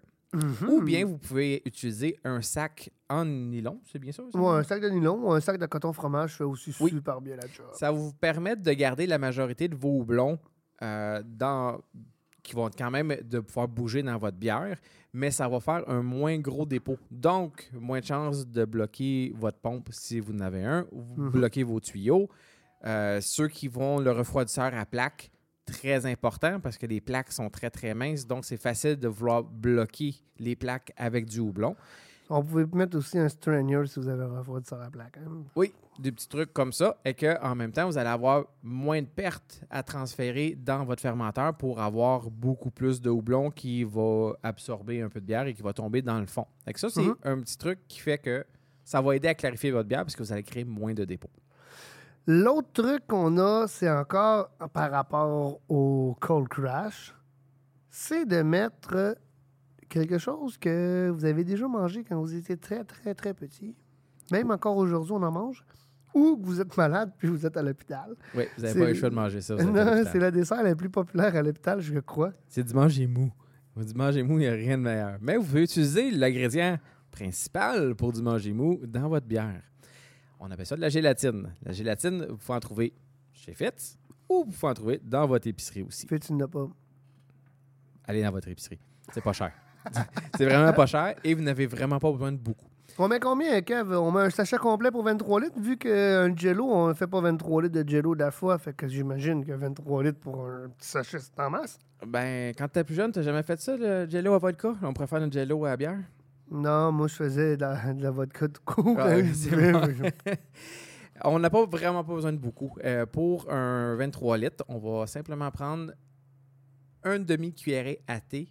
ou bien vous pouvez utiliser un sac en nylon. C'est bien ça? Ouais, un sac de nylon ou un sac de coton fromage fait aussi Oui. super bien la job. Ça va vous permettre de garder la majorité de vos houblons euh, dans, qui vont quand même de pouvoir bouger dans votre bière, mais ça va faire un moins gros dépôt. Donc, moins de chances de bloquer votre pompe si vous en avez un, ou vous Mhm. bloquez vos tuyaux. Euh, ceux qui vont le refroidisseur à plaque, très important parce que les plaques sont très très minces, donc c'est facile de vouloir bloquer les plaques avec du houblon. On pouvait mettre aussi un strainer si vous avez un refroidisseur à plaque. hein. Oui, des petits trucs comme ça, et que en même temps, vous allez avoir moins de pertes à transférer dans votre fermenteur pour avoir beaucoup plus de houblon qui va absorber un peu de bière et qui va tomber dans le fond. Fait que ça, c'est Mhm. un petit truc qui fait que ça va aider à clarifier votre bière parce que vous allez créer moins de dépôts. L'autre truc qu'on a, c'est encore par rapport au cold crash, c'est de mettre quelque chose que vous avez déjà mangé quand vous étiez très, très, très petit. Même encore aujourd'hui, on en mange. Ou que vous êtes malade puis vous êtes à l'hôpital. Oui, vous n'avez pas eu le choix de manger ça. Non, c'est la dessert la plus populaire à l'hôpital, je crois. C'est du manger mou. Du manger mou, il n'y a rien de meilleur. Mais vous pouvez utiliser l'ingrédient principal pour du manger mou dans votre bière. On appelle ça de la gélatine. La gélatine, vous pouvez en trouver chez Fitz ou vous pouvez en trouver dans votre épicerie aussi. Tu n'as pas. Allez dans votre épicerie. C'est pas cher. c'est vraiment pas cher et vous n'avez vraiment pas besoin de beaucoup. On met combien, Kev? On met un sachet complet pour 23 litres, vu qu'un jello, on ne fait pas 23 litres de jello de la fois, fait que j'imagine que 23 litres pour un petit sachet, c'est en masse. Ben, quand t'es plus jeune, t'as jamais fait ça, le jello à vodka? On préfère le jello à la bière? Non, moi, je faisais de la, de la vodka de cours. Ah, hein. On n'a pas vraiment pas besoin de beaucoup. Euh, pour un 23 litres, on va simplement prendre un demi-cuillerée à thé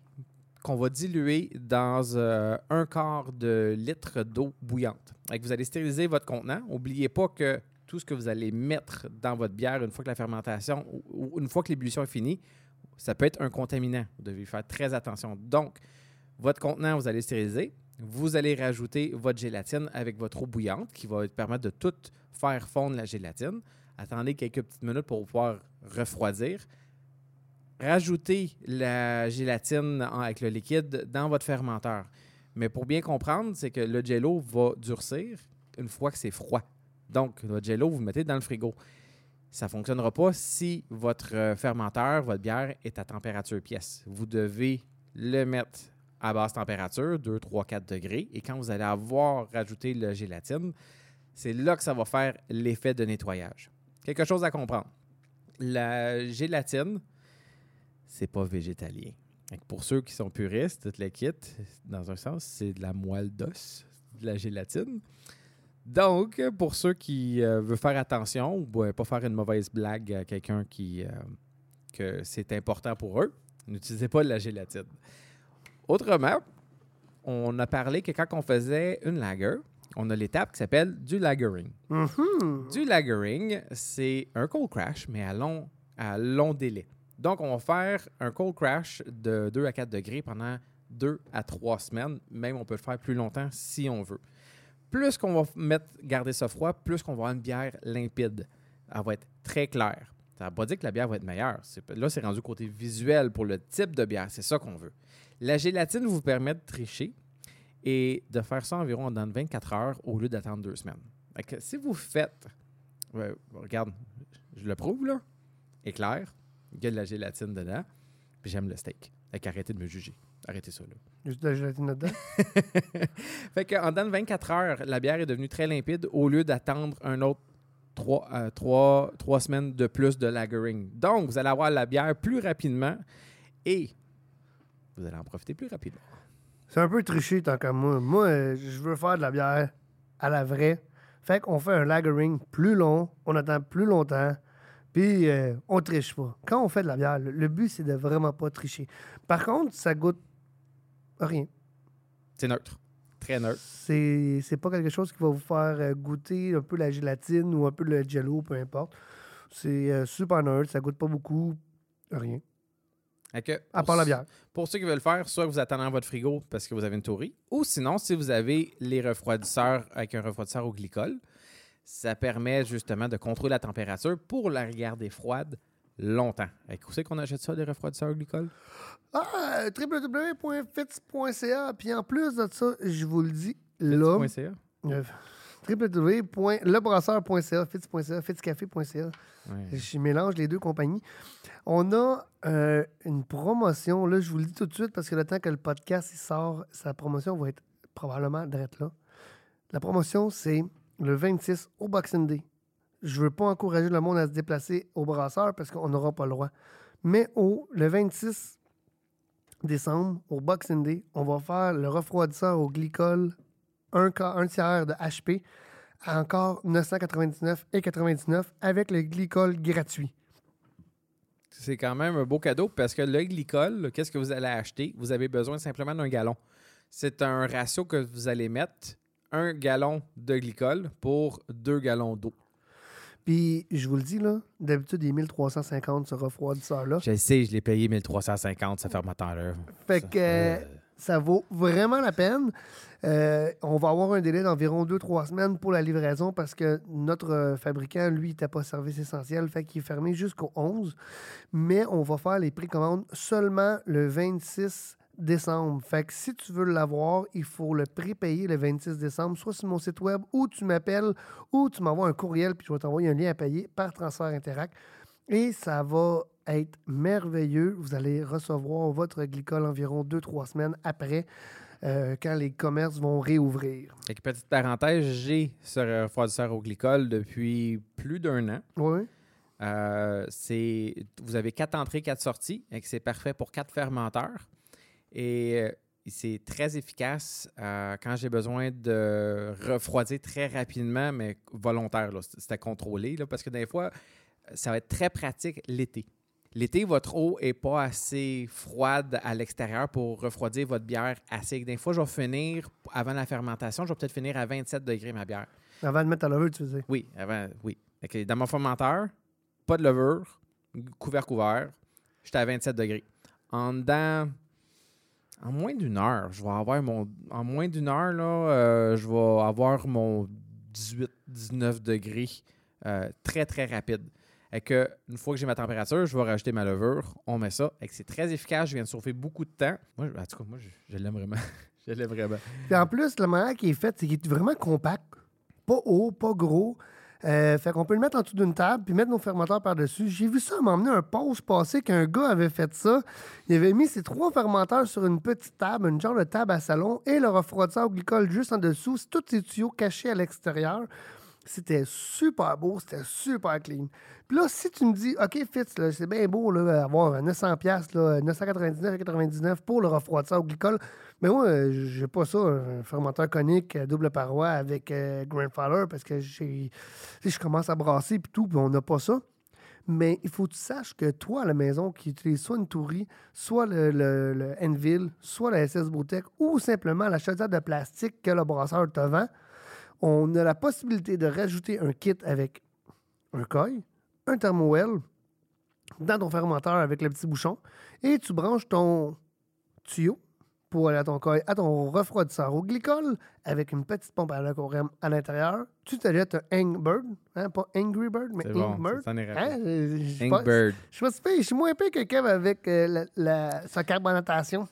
qu'on va diluer dans euh, un quart de litre d'eau bouillante. Vous allez stériliser votre contenant. N'oubliez pas que tout ce que vous allez mettre dans votre bière une fois que la fermentation ou une fois que l'ébullition est finie, ça peut être un contaminant. Vous devez faire très attention. Donc, votre contenant, vous allez stériliser. Vous allez rajouter votre gélatine avec votre eau bouillante qui va permettre de tout faire fondre la gélatine. Attendez quelques petites minutes pour pouvoir refroidir. Rajoutez la gélatine avec le liquide dans votre fermenteur. Mais pour bien comprendre, c'est que le jello va durcir une fois que c'est froid. Donc, votre jello, vous le mettez dans le frigo. Ça ne fonctionnera pas si votre euh, fermenteur, votre bière est à température pièce. Vous devez le mettre à basse température, 2, 3, 4 degrés. Et quand vous allez avoir rajouté la gélatine, c'est là que ça va faire l'effet de nettoyage. Quelque chose à comprendre. La gélatine, c'est pas végétalien. Pour ceux qui sont puristes, tout le kit, dans un sens, c'est de la moelle d'os, de la gélatine. Donc, pour ceux qui euh, veulent faire attention ou ben, pas faire une mauvaise blague à quelqu'un qui euh, que c'est important pour eux, n'utilisez pas de la gélatine. Autrement, on a parlé que quand on faisait une lager, on a l'étape qui s'appelle du lagering. Mhm. Du lagering, c'est un cold crash, mais à long, à long délai. Donc, on va faire un cold crash de 2 à 4 degrés pendant 2 à 3 semaines. Même, on peut le faire plus longtemps si on veut. Plus qu'on va mettre, garder ça froid, plus qu'on va avoir une bière limpide. Elle va être très claire. Ça ne veut pas dire que la bière va être meilleure. Là, c'est rendu côté visuel pour le type de bière. C'est ça qu'on veut. La gélatine vous permet de tricher et de faire ça environ dans 24 heures au lieu d'attendre deux semaines. Fait que si vous faites, regarde, je le prouve là, éclair, il y a de la gélatine dedans, puis j'aime le steak. Fait qu'arrêtez de me juger. Arrêtez ça là. Juste de la gélatine dedans? fait qu'en dans 24 heures, la bière est devenue très limpide au lieu d'attendre un autre trois, euh, trois- trois semaines de plus de lagering. Donc, vous allez avoir la bière plus rapidement et vous allez en profiter plus rapidement. C'est un peu triché tant qu'à moi. Moi, je veux faire de la bière à la vraie. Fait qu'on fait un lagering plus long, on attend plus longtemps, puis euh, on triche pas. Quand on fait de la bière, le, le but, c'est de vraiment pas tricher. Par contre, ça goûte rien. C'est neutre. Très neutre. C'est c'est pas quelque chose qui va vous faire euh, goûter un peu la gélatine ou un peu le jello, peu importe. C'est euh, super neutre, ça goûte pas beaucoup, rien. À part la bière. Pour ceux qui veulent le faire, soit vous attendez dans votre frigo parce que vous avez une tourie, ou sinon, si vous avez les refroidisseurs avec un refroidisseur au glycol, ça permet justement de contrôler la température pour la regarder froide longtemps. Que Où c'est qu'on achète ça, des refroidisseurs au glycol? Ah. Puis en plus de ça, je vous le dis, là? www.lebrasseur.ca, fitz.ca, fitzcafé.ca. Je mélange les deux compagnies. On a euh, une promotion, là, je vous le dis tout de suite parce que le temps que le podcast il sort, sa promotion va être probablement d'être là. La promotion, c'est le 26 au Boxing Day. Je veux pas encourager le monde à se déplacer au brasseur parce qu'on n'aura pas le droit. Mais au, le 26 décembre, au Boxing Day, on va faire le refroidisseur au glycol, un, tiers de HP, à encore 999 et 99 avec le glycol gratuit. C'est quand même un beau cadeau parce que le glycol, qu'est-ce que vous allez acheter? Vous avez besoin simplement d'un gallon. C'est un ratio que vous allez mettre un gallon de glycol pour deux gallons d'eau. Puis, je vous le dis, là, d'habitude, il est 1350 ce refroidisseur-là. Je sais, je l'ai payé 1350, ce fermenteur-là. Fait Ça- que euh, ça vaut vraiment la peine. Euh, on va avoir un délai d'environ 2-3 semaines pour la livraison parce que notre euh, fabricant, lui, n'était pas service essentiel, fait qu'il est fermé jusqu'au 11. Mais on va faire les précommandes seulement le 26 décembre. Fait que si tu veux l'avoir, il faut le prépayer le 26 décembre, soit sur mon site web, ou tu m'appelles, ou tu m'envoies un courriel, puis je vais t'envoyer un lien à payer par transfert Interact. Et ça va être merveilleux. Vous allez recevoir votre glycol environ 2-3 semaines après, euh, quand les commerces vont réouvrir. Petite parenthèse, j'ai ce refroidisseur au glycol depuis plus d'un an. Oui. Euh, c'est, vous avez quatre entrées, quatre sorties, et c'est parfait pour quatre fermenteurs. Et euh, c'est très efficace euh, quand j'ai besoin de refroidir très rapidement, mais volontaire. là. C'est- C'était contrôlé, là, parce que des fois, ça va être très pratique l'été. L'été, votre eau n'est pas assez froide à l'extérieur pour refroidir votre bière assez. Des fois, je vais finir, avant la fermentation, je vais peut-être finir à 27 degrés ma bière. Avant de mettre à l'oeuvre, tu faisais. Oui, avant, oui. Dans mon fermenteur, pas de levure, couvert couvert, j'étais à 27 degrés. En dedans, en moins d'une heure, je vais avoir mon. En moins d'une heure, là, euh, je vais avoir mon 18-19 degrés euh, très, très rapide. Et que une fois que j'ai ma température, je vais rajouter ma levure, on met ça. Et que c'est très efficace, je viens de sauver beaucoup de temps. Moi, en tout cas, moi, je, l'aime vraiment. je l'aime vraiment. Puis en plus, la manière qui est faite, c'est qu'il est vraiment compact. Pas haut, pas gros. Euh, fait qu'on peut le mettre en dessous d'une table puis mettre nos fermenteurs par-dessus. J'ai vu ça m'emmener un pause passé qu'un gars avait fait ça. Il avait mis ses trois fermenteurs sur une petite table, une genre de table à salon, et le refroidisseur au glycol juste en dessous. Tous ces tuyaux cachés à l'extérieur. C'était super beau, c'était super clean. Puis là, si tu me dis, OK, Fitz, c'est bien beau là, avoir 900$, piastres, là, 999,99$ pour le refroidisseur au glycol, mais moi, euh, j'ai pas ça, un fermenteur conique à double paroi avec euh, Grandfather, parce que sais, je commence à brasser puis tout, puis on n'a pas ça. Mais il faut que tu saches que toi, à la maison, qui utilise soit une tourie, soit le, le, soit la SS Botech, ou simplement la chaudière de plastique que le brasseur te vend, on a la possibilité de rajouter un kit avec un coil, un thermowell dans ton fermenteur avec le petit bouchon et tu branches ton tuyau pour aller à ton coil, à ton refroidisseur au glycol avec une petite pompe à l'aquarium à l'intérieur. Tu te jettes un Hangbird, hein, pas Angry Bird, mais C'est bon, Hein, je- suis pas- si je suis moins pire que Kev avec euh, la, la- sa carbonatation.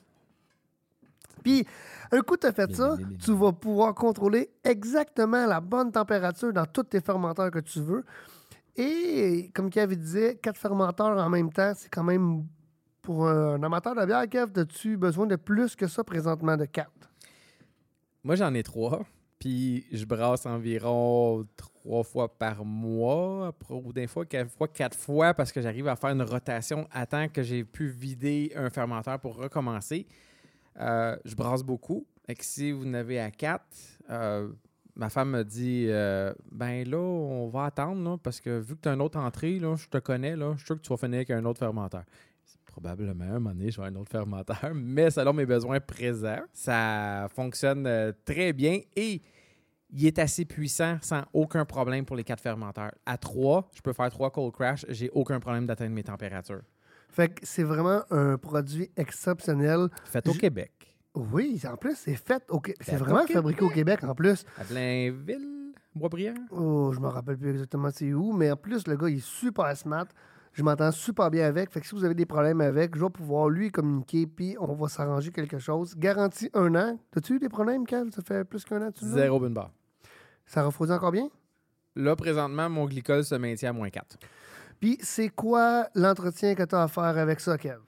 Puis, un coup tu as fait ça, tu vas pouvoir contrôler exactement la bonne température dans tous tes fermenteurs que tu veux. Et, comme Kev disait, quatre fermenteurs en même temps, c'est quand même, pour un amateur de bière, Kev, as-tu besoin de plus que ça présentement de quatre? Moi, j'en ai trois. Puis je brasse environ trois fois par mois, ou des fois quatre fois, quatre fois, parce que j'arrive à faire une rotation à temps que j'ai pu vider un fermenteur pour recommencer. Euh, je brasse beaucoup. Et si vous n'avez à quatre, euh, ma femme me dit euh, Ben là, on va attendre, parce que vu que tu as une autre entrée, là, je te connais, là, je suis sûr que tu vas finir avec un autre fermenteur. Probablement, un moment donné, je vais un autre fermenteur, mais selon mes besoins présents, ça fonctionne très bien et il est assez puissant sans aucun problème pour les quatre fermenteurs. À trois, je peux faire trois cold crash, j'ai aucun problème d'atteindre mes températures. Fait que c'est vraiment un produit exceptionnel. Fait au Je- Québec, Oui, en plus, c'est fait au Québec. C'est vraiment Québec. fabriqué au Québec en plus. à Blainville, Boisbriand. Oh, je me rappelle plus exactement c'est où, mais en plus, le gars, il est super smart. Je m'entends super bien avec. Fait que si vous avez des problèmes avec, je vais pouvoir lui communiquer, puis on va s'arranger quelque chose. Garantie un an. T'as-tu eu des problèmes, Kev? Ça fait plus qu'un an tu? Zéro bin bar. Ça refroidit encore bien? Là, présentement, mon glycol se maintient à moins 4. Puis c'est quoi l'entretien que tu as à faire avec ça, Kev?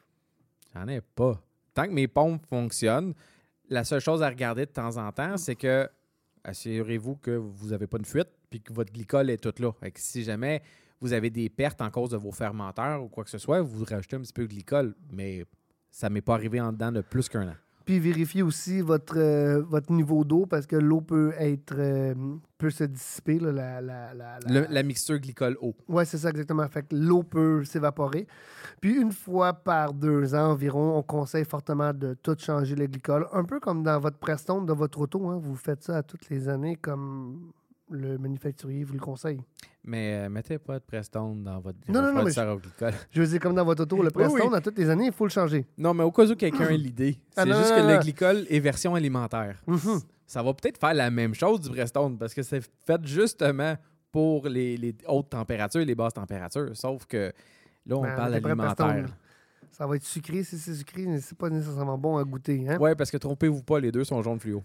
J'en ai pas. Tant que mes pompes fonctionnent, la seule chose à regarder de temps en temps, c'est que assurez-vous que vous n'avez pas une fuite puis que votre glycol est tout là. Fait que si jamais vous avez des pertes en cause de vos fermenteurs ou quoi que ce soit, vous rajoutez un petit peu de glycol, mais ça m'est pas arrivé en dedans de plus qu'un an. Puis vérifiez aussi votre, euh, votre niveau d'eau parce que l'eau peut être euh, peut se dissiper. là, la, la, la, la- Le- la mixture glycol-eau. Ouais, c'est ça exactement. Fait que l'eau peut s'évaporer. Puis une fois par deux ans environ, on conseille fortement de tout changer le glycol. Un peu comme dans votre Preston de votre auto. hein. Vous faites ça à toutes les années comme le manufacturier vous le conseille. Mais euh, mettez pas de Prestone dans votre Non, non, non, mais. Je veux dire, comme dans votre auto, le Oui, oui. Preston, à toutes les années, il faut le changer. Non, mais au cas où quelqu'un ait l'idée, Ah, c'est juste que le glycol est version alimentaire. Mhm. Ça va peut-être faire la même chose du Prestone parce que c'est fait justement pour les, les hautes températures et les basses températures. Sauf que là, on Ben, parle alimentaire. Prestone. Ça va être sucré, si c'est sucré, mais c'est pas nécessairement bon à goûter. Hein? Ouais, parce que trompez-vous pas, les deux sont jaune fluo.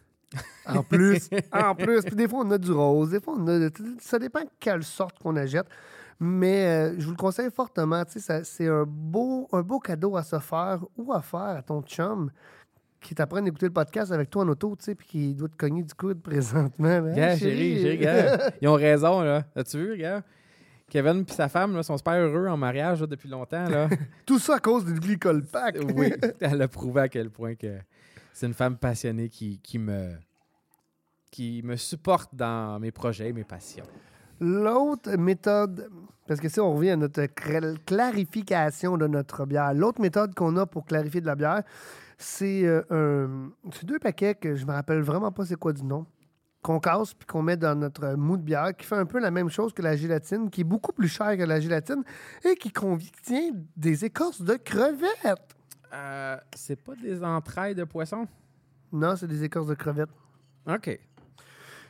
En plus, en plus. Puis des fois, on a du rose, des fois, on a. Ça dépend quelle sorte qu'on achète. Mais euh, je vous le conseille fortement. tu sais, ça- C'est un beau, un beau cadeau à se faire ou à faire à ton chum qui t'apprend d'écouter le podcast avec toi en auto, tu sais, puis qui doit te cogner du coude présentement. Hein, Gars, chérie, chérie, gars. Ils ont raison, là. As-tu vu, gars? Kevin et sa femme là, sont super heureux en mariage là, depuis longtemps. Là. Tout ça à cause du glycol pack. oui, elle a prouvé à quel point que c'est une femme passionnée qui, qui me qui me supporte dans mes projets, mes passions. L'autre méthode, parce que si on revient à notre cl- clarification de notre bière, l'autre méthode qu'on a pour clarifier de la bière, c'est euh, deux paquets que je me rappelle vraiment pas c'est quoi du nom, qu'on casse puis qu'on met dans notre mou de bière, qui fait un peu la même chose que la gélatine, qui est beaucoup plus cher que la gélatine et qui contient des écorces de crevettes. Euh, c'est pas des entrailles de poisson? Non, c'est des écorces de crevettes. OK.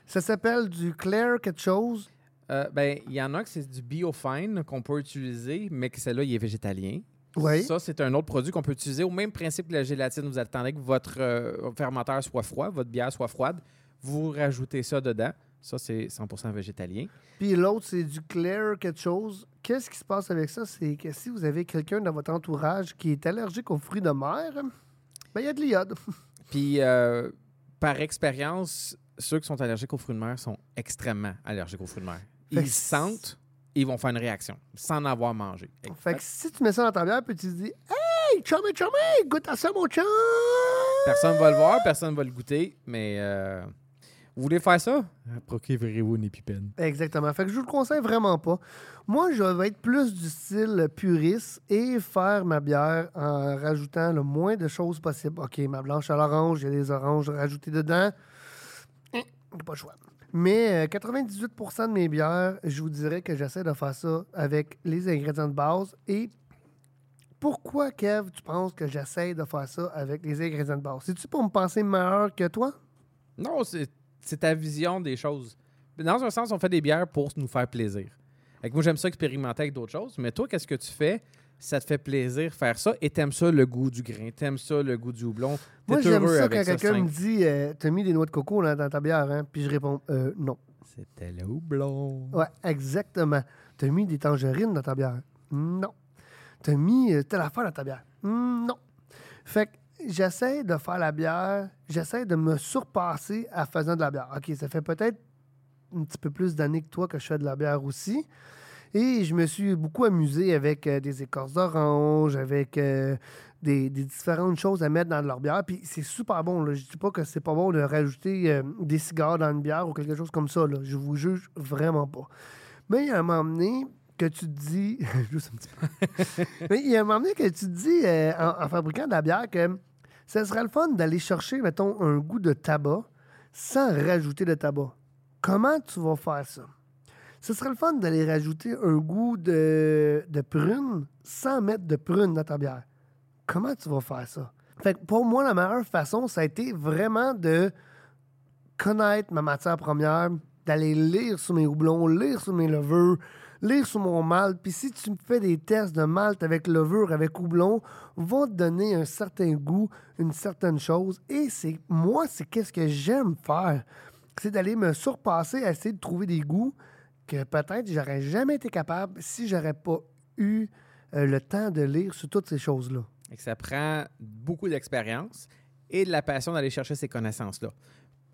Ça s'appelle du Claire quelque chose? Euh, ben, il y en a que c'est du biofine qu'on peut utiliser, mais que celle-là, il est végétalien. Oui. Ça, c'est un autre produit qu'on peut utiliser au même principe que la gélatine. Vous attendez que votre euh, fermenteur soit froid, votre bière soit froide. Vous rajoutez ça dedans. Ça, c'est 100% végétalien. Puis l'autre, c'est du Claire quelque chose. Qu'est-ce qui se passe avec ça? C'est que si vous avez quelqu'un dans votre entourage qui est allergique aux fruits de mer, ben il y a de l'iode. Puis, euh, par expérience, ceux qui sont allergiques aux fruits de mer sont extrêmement allergiques aux fruits de mer. Ils sentent, ils vont faire une réaction sans en avoir mangé. Fait que si tu mets ça dans ta bière, puis tu te dis Hey, chummy, chummy, goûte à ça, mon chum! Personne va le voir, personne va le goûter, mais euh, vous voulez faire ça? Procurez-vous une épipène. Exactement. Fait que je vous le conseille vraiment pas. Moi, je vais être plus du style puriste et faire ma bière en rajoutant le moins de choses possible. OK, ma blanche à l'orange, il y a des oranges rajoutées dedans. Hein, j'ai pas le choix. Mais euh, 98% de mes bières, je vous dirais que j'essaie de faire ça avec les ingrédients de base. Et pourquoi, Kev, tu penses que j'essaie de faire ça avec les ingrédients de base? C'est-tu pour me penser meilleur que toi? Non, c'est c'est ta vision des choses. Dans un sens, on fait des bières pour nous faire plaisir. Fait que moi, j'aime ça expérimenter avec d'autres choses, mais toi, qu'est-ce que tu fais? Ça te fait plaisir faire ça et t'aimes ça le goût du grain, t'aimes ça le goût du houblon? T'es Moi, j'aime heureux ça avec quand quelqu'un me dit euh, T'as mis des noix de coco là, dans ta bière, hein? Puis je réponds euh, Non. C'était le houblon. Ouais, exactement. T'as mis des tangerines dans ta bière? Non. T'as mis euh, telle affaire dans ta bière? Non. Fait que j'essaie de faire la bière, j'essaie de me surpasser à faisant de la bière. OK, ça fait peut-être un petit peu plus d'années que toi que je fais de la bière aussi. Et je me suis beaucoup amusé avec euh, des écorces d'orange, avec euh, des, des différentes choses à mettre dans leur bière. Puis c'est super bon. Là. Je dis pas que c'est pas bon de rajouter euh, des cigares dans une bière ou quelque chose comme ça. Là. Je vous juge vraiment pas. Mais il y a un moment donné que tu te dis. Juste un petit peu. Mais il y a un moment donné que tu te dis, en, en fabriquant de la bière, que ça serait le fun d'aller chercher, mettons, un goût de tabac sans rajouter de tabac. Comment tu vas faire ça? Ce serait le fun d'aller rajouter un goût de, de prune sans mettre de prune dans ta bière. Comment tu vas faire ça? Fait que pour moi, la meilleure façon, ça a été vraiment de connaître ma matière première, d'aller lire sur mes houblons, lire sur mes levures, lire sur mon malt. Puis si tu me fais des tests de malt avec levure, avec houblon, va te donner un certain goût, une certaine chose. Et c'est moi, c'est qu'est-ce que j'aime faire. c'est d'aller me surpasser essayer de trouver des goûts que peut-être j'aurais jamais été capable si j'aurais pas eu euh, le temps de lire sur toutes ces choses-là. Et que ça prend beaucoup d'expérience et de la passion d'aller chercher ces connaissances-là.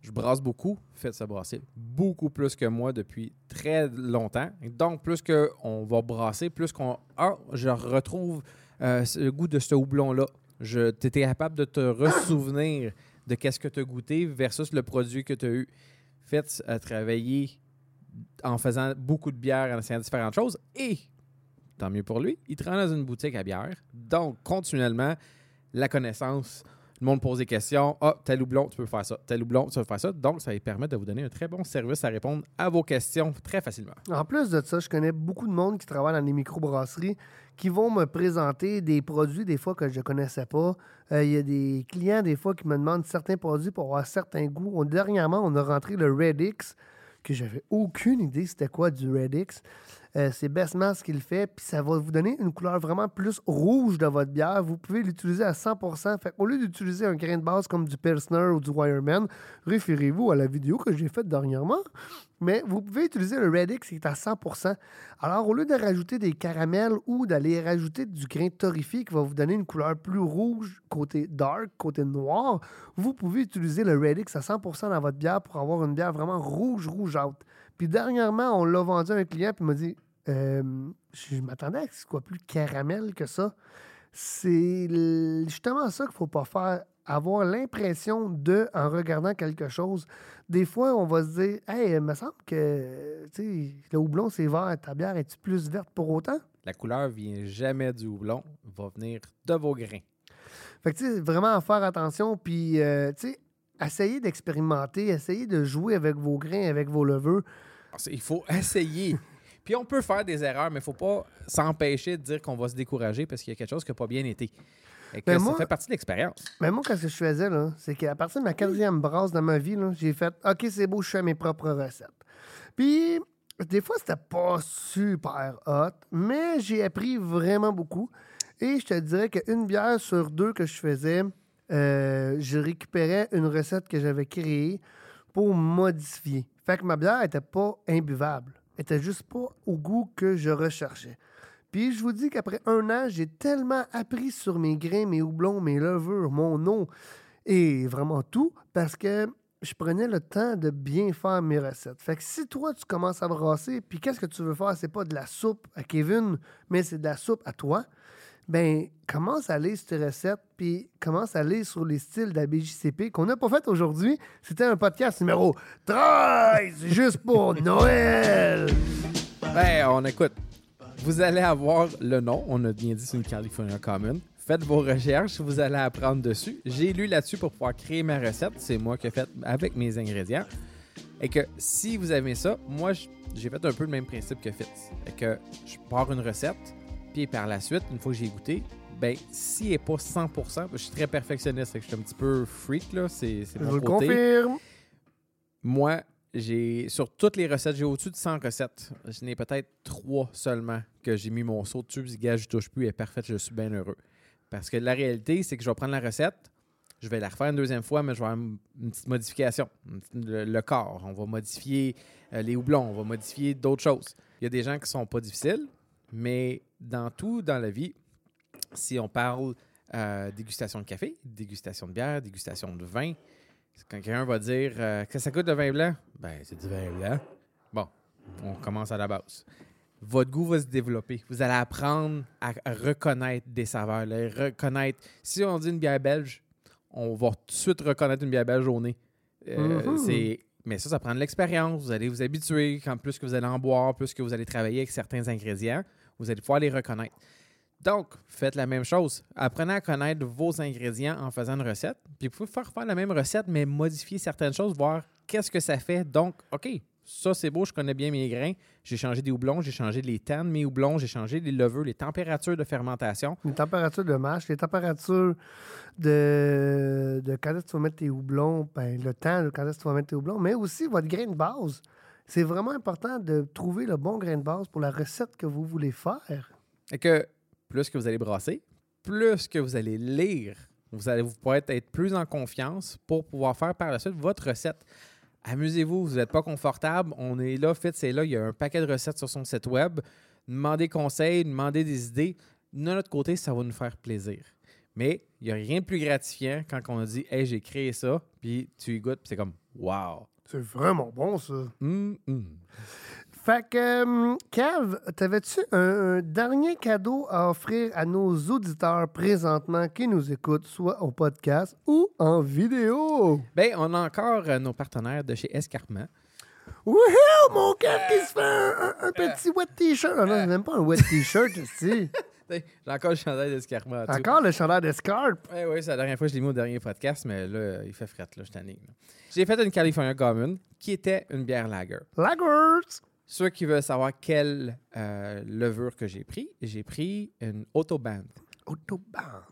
Je brasse beaucoup, faites ça brasser beaucoup plus que moi depuis très longtemps. Donc, plus qu'on va brasser, plus qu'on. Ah, je retrouve euh, le goût de ce houblon-là. Tu étais capable de te ressouvenir de qu'est-ce que tu as goûté versus le produit que tu as eu. Faites euh, travailler en faisant beaucoup de bière, en essayant différentes choses. Et, tant mieux pour lui, il travaille dans une boutique à bière. Donc, continuellement, la connaissance le monde pose des questions. Ah, tel houblon, tu peux faire ça. Tel houblon, tu peux faire ça. Donc, ça va permettre de vous donner un très bon service à répondre à vos questions très facilement. En plus de ça, je connais beaucoup de monde qui travaille dans les microbrasseries qui vont me présenter des produits des fois que je ne connaissais pas. Euh, il y a des clients des fois qui me demandent certains produits pour avoir certains goûts. dernièrement, on a rentré le Redix, que j'avais aucune idée c'était quoi du Redix. Euh, c'est Bestman ce qu'il fait, puis ça va vous donner une couleur vraiment plus rouge de votre bière. Vous pouvez l'utiliser à 100%. Fait au lieu d'utiliser un grain de base comme du Pilsner ou du Wireman, référez-vous à la vidéo que j'ai faite dernièrement. Mais vous pouvez utiliser le Redix qui est à 100%. Alors, au lieu de rajouter des caramels ou d'aller rajouter du grain torréfié qui va vous donner une couleur plus rouge côté dark, côté noir, vous pouvez utiliser le Redix à 100% dans votre bière pour avoir une bière vraiment rouge, rougeâtre. Puis dernièrement, on l'a vendu à un client puis il m'a dit euh, je m'attendais à ce soit plus caramel que ça. C'est justement ça qu'il ne faut pas faire. Avoir l'impression de, en regardant quelque chose, des fois, on va se dire Hey, il me semble que le houblon, c'est vert, ta bière est plus verte pour autant? La couleur vient jamais du houblon, va venir de vos grains. Fait que, tu sais, vraiment faire attention, puis, euh, tu sais, essayez d'expérimenter, essayez de jouer avec vos grains, avec vos leveux. Il faut essayer. Puis on peut faire des erreurs, mais il ne faut pas s'empêcher de dire qu'on va se décourager parce qu'il y a quelque chose qui n'a pas bien été. Et que ça fait partie de l'expérience. Mais moi, ce que je faisais, c'est qu'à partir de ma quatrième brasse dans ma vie, j'ai fait OK, c'est beau, je fais mes propres recettes. Puis, des fois, c'était pas super hot, mais j'ai appris vraiment beaucoup. Et je te dirais qu'une bière sur deux que je faisais, euh, je récupérais une recette que j'avais créée pour modifier. Fait que ma bière n'était pas imbuvable était juste pas au goût que je recherchais. Puis je vous dis qu'après un an, j'ai tellement appris sur mes grains, mes houblons, mes levures, mon nom et vraiment tout parce que je prenais le temps de bien faire mes recettes. Fait que si toi, tu commences à brasser, puis qu'est-ce que tu veux faire? C'est pas de la soupe à Kevin, mais c'est de la soupe à toi ben commence à lire ces recettes, puis commence à lire sur les styles de la BJCP qu'on n'a pas fait aujourd'hui. C'était un podcast numéro 13, juste pour Noël. Ben, on écoute. Vous allez avoir le nom. On a bien dit c'est une California Common. Faites vos recherches, vous allez apprendre dessus. J'ai lu là-dessus pour pouvoir créer ma recette. C'est moi qui ai fait avec mes ingrédients. Et que si vous aimez ça, moi, j'ai fait un peu le même principe que Fitz. Et que je pars une recette, puis par la suite, une fois que j'ai goûté, ben, s'il n'est pas 100%, je suis très perfectionniste, je suis un petit peu freak, là, c'est Je vous le confirme. Moi, j'ai sur toutes les recettes, j'ai au-dessus de 100 recettes. Je n'ai peut-être trois seulement que j'ai mis mon saut dessus, puis gars, je touche plus, elle est parfaite, je suis bien heureux. Parce que la réalité, c'est que je vais prendre la recette, je vais la refaire une deuxième fois, mais je vais avoir une, petite modification. Le, corps, on va modifier euh, les houblons, on va modifier d'autres choses. Il y a des gens qui sont pas difficiles, mais dans tout dans la vie, si on parle euh, dégustation de café, dégustation de bière, dégustation de vin, quand quelqu'un va dire euh, que ça coûte le vin blanc, ben c'est du vin blanc. Bon, on commence à la base. Votre goût va se développer. Vous allez apprendre à reconnaître des saveurs, reconnaître. Si on dit une bière belge, on va tout de suite reconnaître une bière belge au nez. Euh, mm-hmm. Mais ça, ça prend de l'expérience. Vous allez vous habituer. Quand plus que vous allez en boire, plus que vous allez travailler avec certains ingrédients, vous allez pouvoir les reconnaître. Donc, faites la même chose. Apprenez à connaître vos ingrédients en faisant une recette. Puis vous pouvez faire, faire la même recette, mais modifier certaines choses, voir qu'est-ce que ça fait. Donc, OK, ça c'est beau, je connais bien mes grains. J'ai changé des houblons, j'ai changé les de mes houblons, j'ai changé les levures, les températures de fermentation. Les températures de mâche, les températures de, de quand est-ce que tu vas mettre tes houblons, ben, le temps de quand est-ce que tu vas mettre tes houblons, mais aussi votre grain de base. C'est vraiment important de trouver le bon grain de base pour la recette que vous voulez faire. Et que plus que vous allez brasser, plus que vous allez lire, vous allez vous pouvoir être plus en confiance pour pouvoir faire par la suite votre recette. amusez-vous, vous n'êtes pas confortable, on est là, Fitz est là, il y a un paquet de recettes sur son site web. Demandez conseils, demandez des idées. De notre côté, ça va nous faire plaisir. Mais il n'y a rien de plus gratifiant quand on a dit Hey, j'ai créé ça, puis tu y goûtes, puis c'est comme Wow! C'est vraiment bon, ça. Hum. Fait que, hum, Kev, t'avais-tu un, un dernier cadeau à offrir à nos auditeurs présentement qui nous écoutent, soit au podcast ou en vidéo? Ben, on a encore euh, nos partenaires de chez Escarpement. Wouhou, mon Kev qui se fait un, un- un petit wet t-shirt. Ah non, c'est même pas un wet t-shirt ici. J'ai encore le chandail d'Escarpement. Encore le chandail d'escarpe. Oui, oui, c'est la dernière fois que je l'ai mis au dernier podcast, mais là, il fait fret, là, je là. J'ai fait une California Common qui était une bière lager. Lagers. Ceux qui veulent savoir quelle euh, levure que j'ai pris, j'ai pris une Autobahn, Autobahn.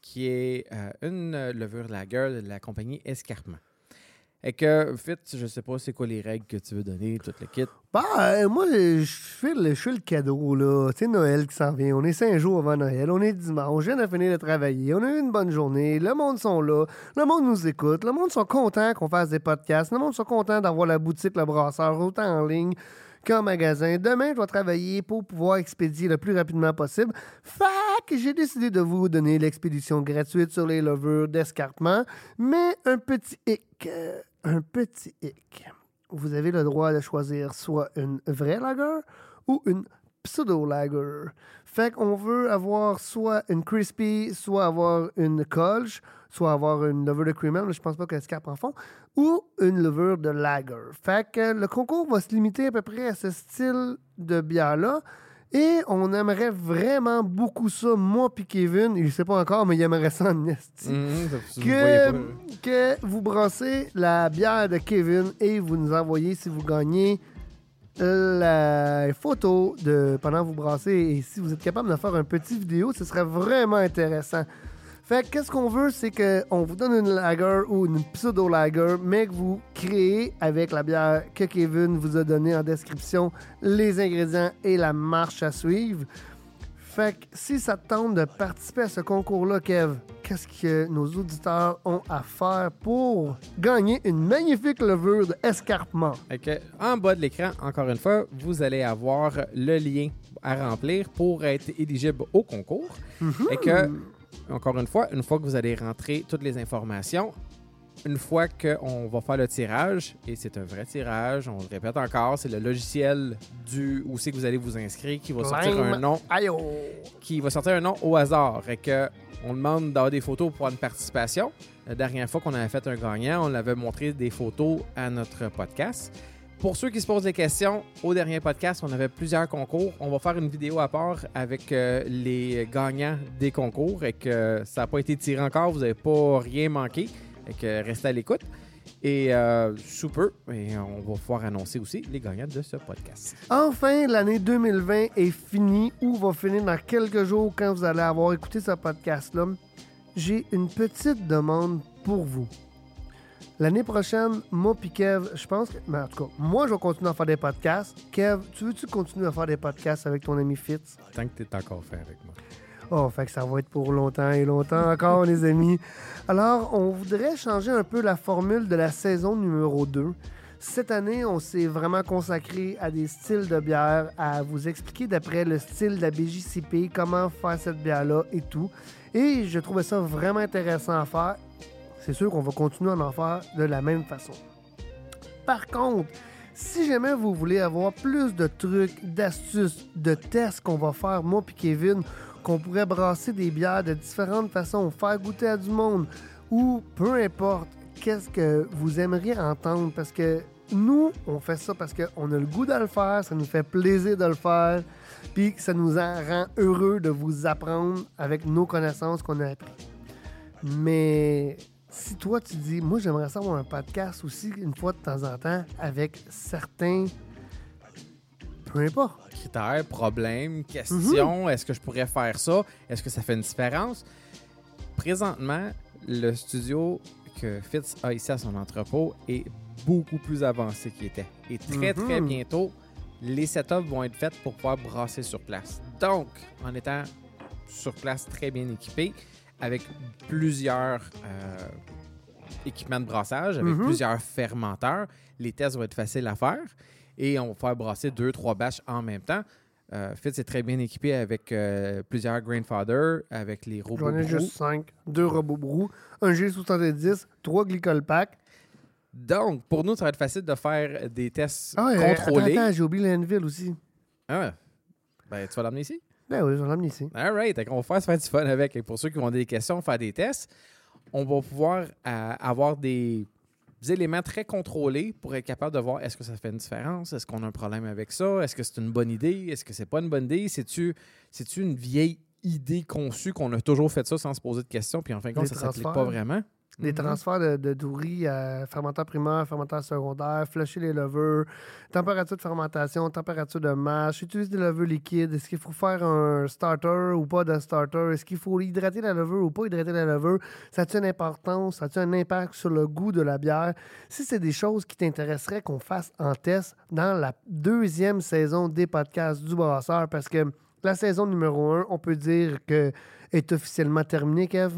qui est euh, une euh, levure lager de la compagnie Escarpement. Et que, Fitz, je sais pas c'est quoi les règles que tu veux donner, tout le kit. Bah, euh, moi, je fais le, le cadeau, là. Sais, Noël qui s'en vient. On est cinq jours avant Noël. On est dimanche. Je viens de finir de travailler. On a eu une bonne journée. Le monde sont là. Le monde nous écoute. Le monde sont contents qu'on fasse des podcasts. Le monde sont contents d'avoir la boutique Le Brasseur autant en ligne qu'en magasin. Demain, je vais travailler pour pouvoir expédier le plus rapidement possible. Que j'ai décidé de vous donner l'expédition gratuite sur les levures d'escarpement. Mais un petit hic. Un petit hic vous avez le droit de choisir soit une vraie lager ou une pseudo-lager. Fait qu'on veut avoir soit une crispy, soit avoir une colch, soit avoir une levure de cream ale, je pense pas qu'elle se en fond, ou une levure de lager. Fait que le concours va se limiter à peu près à ce style de bière-là. Et on aimerait vraiment beaucoup ça, moi puis Kevin, il sait pas encore, mais il aimerait ça en Mhm, ça, vous que, que vous brassez la bière de Kevin et vous nous envoyez si vous gagnez la photo de pendant que vous brassez. Et si vous êtes capable de faire un petit vidéo, ce serait vraiment intéressant. Fait que qu'est-ce qu'on veut, c'est qu'on vous donne une lager ou une pseudo-lager, mais que vous créez avec la bière que Kevin vous a donnée en description les ingrédients et la marche à suivre. Fait que si ça te tente de participer à ce concours-là, Kev, qu'est-ce que nos auditeurs ont à faire pour gagner une magnifique levure d'escarpement? Fait que, en bas de l'écran, encore une fois, vous allez avoir le lien à remplir pour être éligible au concours. Et que, encore une fois, une fois que vous allez rentrer toutes les informations, une fois qu'on va faire le tirage, et c'est un vrai tirage, on le répète encore, c'est le logiciel du où c'est que vous allez vous inscrire qui va sortir un nom oh! qui va sortir un nom au hasard. Et que on demande d'avoir des photos pour avoir une participation. La dernière fois qu'on avait fait un gagnant, on avait montré des photos à notre podcast. Pour ceux qui se posent des questions, au dernier podcast, on avait plusieurs concours. On va faire une vidéo à part avec euh, les gagnants des concours et que ça n'a pas été tiré encore, vous n'avez pas rien manqué. Et que restez à l'écoute. Et euh, sous peu, et on va pouvoir annoncer aussi les gagnants de ce podcast. Enfin, l'année 2020 est finie ou va finir dans quelques jours quand vous allez avoir écouté ce podcast-là? J'ai une petite demande pour vous. L'année prochaine, moi puis Kev, je pense que. Mais en tout cas, moi, je vais continuer à faire des podcasts. Kev, tu veux-tu continuer à faire des podcasts avec ton ami Fitz? Tant que tu es encore fait avec moi. Oh, fait que ça va être pour longtemps et longtemps encore, les amis. Alors, on voudrait changer un peu la formule de la saison numéro 2. Cette année, on s'est vraiment consacré à des styles de bière, à vous expliquer d'après le style de la BJCP, comment faire cette bière-là et tout. Et je trouvais ça vraiment intéressant à faire. C'est sûr qu'on va continuer à en faire de la même façon. Par contre, si jamais vous voulez avoir plus de trucs, d'astuces, de tests qu'on va faire, moi puis Kevin, qu'on pourrait brasser des bières de différentes façons, faire goûter à du monde, ou peu importe, qu'est-ce que vous aimeriez entendre, parce que nous, on fait ça parce qu'on a le goût de le faire, ça nous fait plaisir de le faire, puis ça nous en rend heureux de vous apprendre avec nos connaissances qu'on a appris. Mais si toi tu dis, moi j'aimerais ça avoir un podcast aussi une fois de temps en temps avec certains, peu importe. critères, problèmes, questions. Est-ce que je pourrais faire ça? Est-ce que ça fait une différence? Présentement, le studio que Fitz a ici à son entrepôt est beaucoup plus avancé qu'il était. Et très, Mhm. très bientôt, les setups vont être faits pour pouvoir brasser sur place. Donc, en étant sur place très bien équipé, avec plusieurs euh, équipement de brassage avec Mhm. plusieurs fermenteurs. Les tests vont être faciles à faire et on va faire brasser deux, trois batches en même temps. Euh, Fitz est très bien équipé avec euh, plusieurs Grainfather, avec les robots. J'en ai juste 5. Deux robots brou, un G70, trois glycol pack. Donc, pour nous, ça va être facile de faire des tests Ah contrôlés. Attends, attends, j'ai oublié l'Enville aussi. Ah, ben, tu vas l'amener ici? Ben oui, je vais l'amener ici. All right. On va faire se faire du fun avec. Et pour ceux qui ont des questions, faire des tests, on va pouvoir euh, avoir des, éléments très contrôlés pour être capable de voir est-ce que ça fait une différence, est-ce qu'on a un problème avec ça, est-ce que c'est une bonne idée, est-ce que c'est pas une bonne idée, c'est-tu une vieille idée conçue qu'on a toujours fait ça sans se poser de questions, puis en fin de compte, ça s'applique pas vraiment? Les Mhm. transferts de, de douris à fermenteur primaire, fermenteur secondaire, flusher les levures, température de fermentation, température de mash, utiliser des levures liquides, est-ce qu'il faut faire un starter ou pas de starter, est-ce qu'il faut hydrater la levure ou pas hydrater la levure, ça a-t-il une importance, ça a-t-il un impact sur le goût de la bière? Si c'est des choses qui t'intéresseraient qu'on fasse en test dans la deuxième saison des podcasts du Brasseur, parce que la saison numéro un, on peut dire que est officiellement terminée, Kev?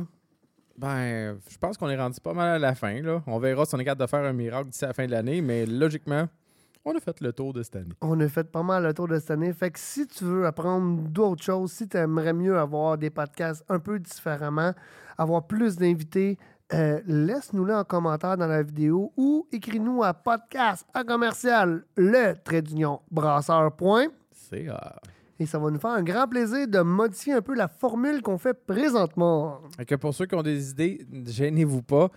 Ben, je pense qu'on est rendu pas mal à la fin. Là. On verra si on est capable de faire un miracle d'ici la fin de l'année, mais logiquement, on a fait le tour de cette année. On a fait pas mal le tour de cette année. Fait que si tu veux apprendre d'autres choses, si tu aimerais mieux avoir des podcasts un peu différemment, avoir plus d'invités, euh, laisse-nous-le en commentaire dans la vidéo ou écris-nous à podcast à commercial le trait d'union brasseur. Et ça va nous faire un grand plaisir de modifier un peu la formule qu'on fait présentement. Fait que pour ceux qui ont des idées, gênez-vous pas.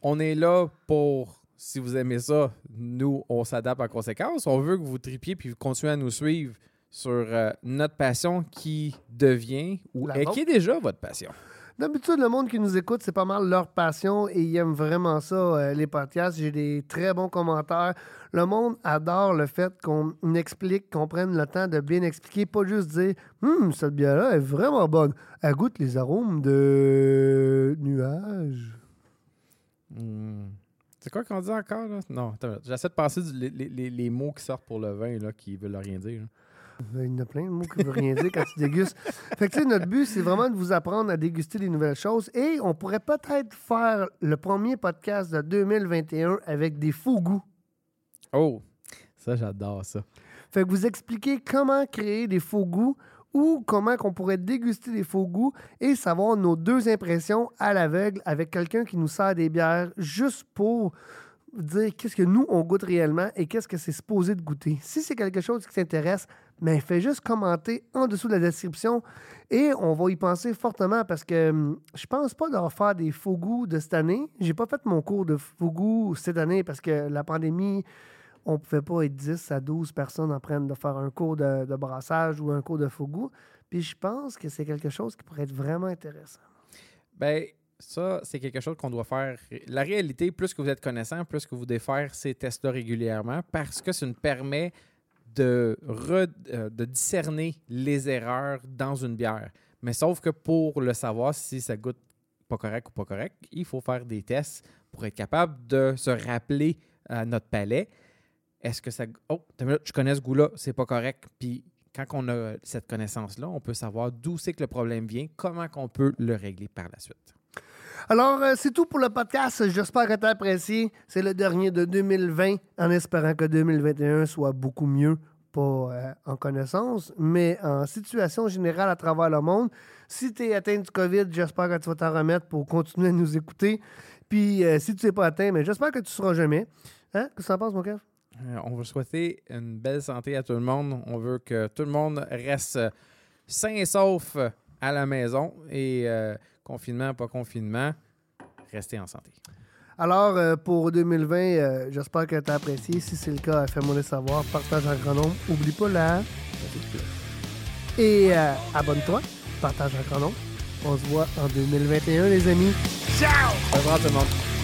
On est là pour, si vous aimez ça, nous, on s'adapte en conséquence. On veut que vous tripiez puis vous continuez à nous suivre sur euh, notre passion qui devient ou est- qui est déjà votre passion. D'habitude, le monde qui nous écoute, c'est pas mal leur passion et ils aiment vraiment ça, euh, les podcasts. J'ai des très bons commentaires. Le monde adore le fait qu'on explique, qu'on prenne le temps de bien expliquer, pas juste dire Hum, cette bière-là est vraiment bonne. Elle goûte les arômes de nuages. Hmm. C'est quoi qu'on dit encore, là? Non, j'essaie de passer les, mots qui sortent pour le vin, là, qui veulent rien dire. Il y en a plein de mots qui ne veulent rien dire quand tu dégustes. Fait que, tu sais, notre but, c'est vraiment de vous apprendre à déguster des nouvelles choses. Et on pourrait peut-être faire le premier podcast de 2021 avec des faux goûts. Oh, ça, j'adore ça. Fait que vous expliquez comment créer des faux goûts ou comment qu'on pourrait déguster des faux goûts et savoir nos deux impressions à l'aveugle avec quelqu'un qui nous sert des bières juste pour dire qu'est-ce que nous, on goûte réellement et qu'est-ce que c'est supposé de goûter. Si c'est quelque chose qui t'intéresse, ben, fais juste commenter en dessous de la description et on va y penser fortement parce que hum, je pense pas de refaire des faux goûts de cette année. J'ai pas fait mon cours de faux goûts cette année parce que la pandémie, on pouvait pas être 10 à 12 personnes en train de faire un cours de, de brassage ou un cours de faux goût. Puis je pense que c'est quelque chose qui pourrait être vraiment intéressant. Ben, ça, c'est quelque chose qu'on doit faire. La réalité, plus que vous êtes connaissant, plus que vous devez faire ces tests-là régulièrement parce que ça nous permet de, re- euh, de discerner les erreurs dans une bière. Mais sauf que pour le savoir si ça goûte pas correct ou pas correct, il faut faire des tests pour être capable de se rappeler à notre palais. Est-ce que ça. Oh, je connais ce goût-là, c'est pas correct. Puis quand on a cette connaissance-là, on peut savoir d'où c'est que le problème vient, comment qu'on peut le régler par la suite. Alors, euh, c'est tout pour le podcast. J'espère que tu as apprécié. C'est le dernier de 2020, en espérant que 2021 soit beaucoup mieux, pas euh, en connaissance, mais en situation générale à travers le monde. Si tu es atteint du COVID, j'espère que tu vas t'en remettre pour continuer à nous écouter. Puis, euh, si tu n'es pas atteint, mais j'espère que tu ne seras jamais. Hein? Qu'est-ce que tu en penses, mon cœur? On veut souhaiter une belle santé à tout le monde. On veut que tout le monde reste sain et sauf à la maison. Et confinement, pas confinement, restez en santé. Alors, euh, pour 2020, euh, j'espère que tu as apprécié. Si c'est le cas, fais-moi le savoir. Partage en grand nombre. Oublie pas la... Et euh, abonne-toi. Partage en grand nombre. On se voit en 2021, les amis. Ciao! Au revoir tout le monde.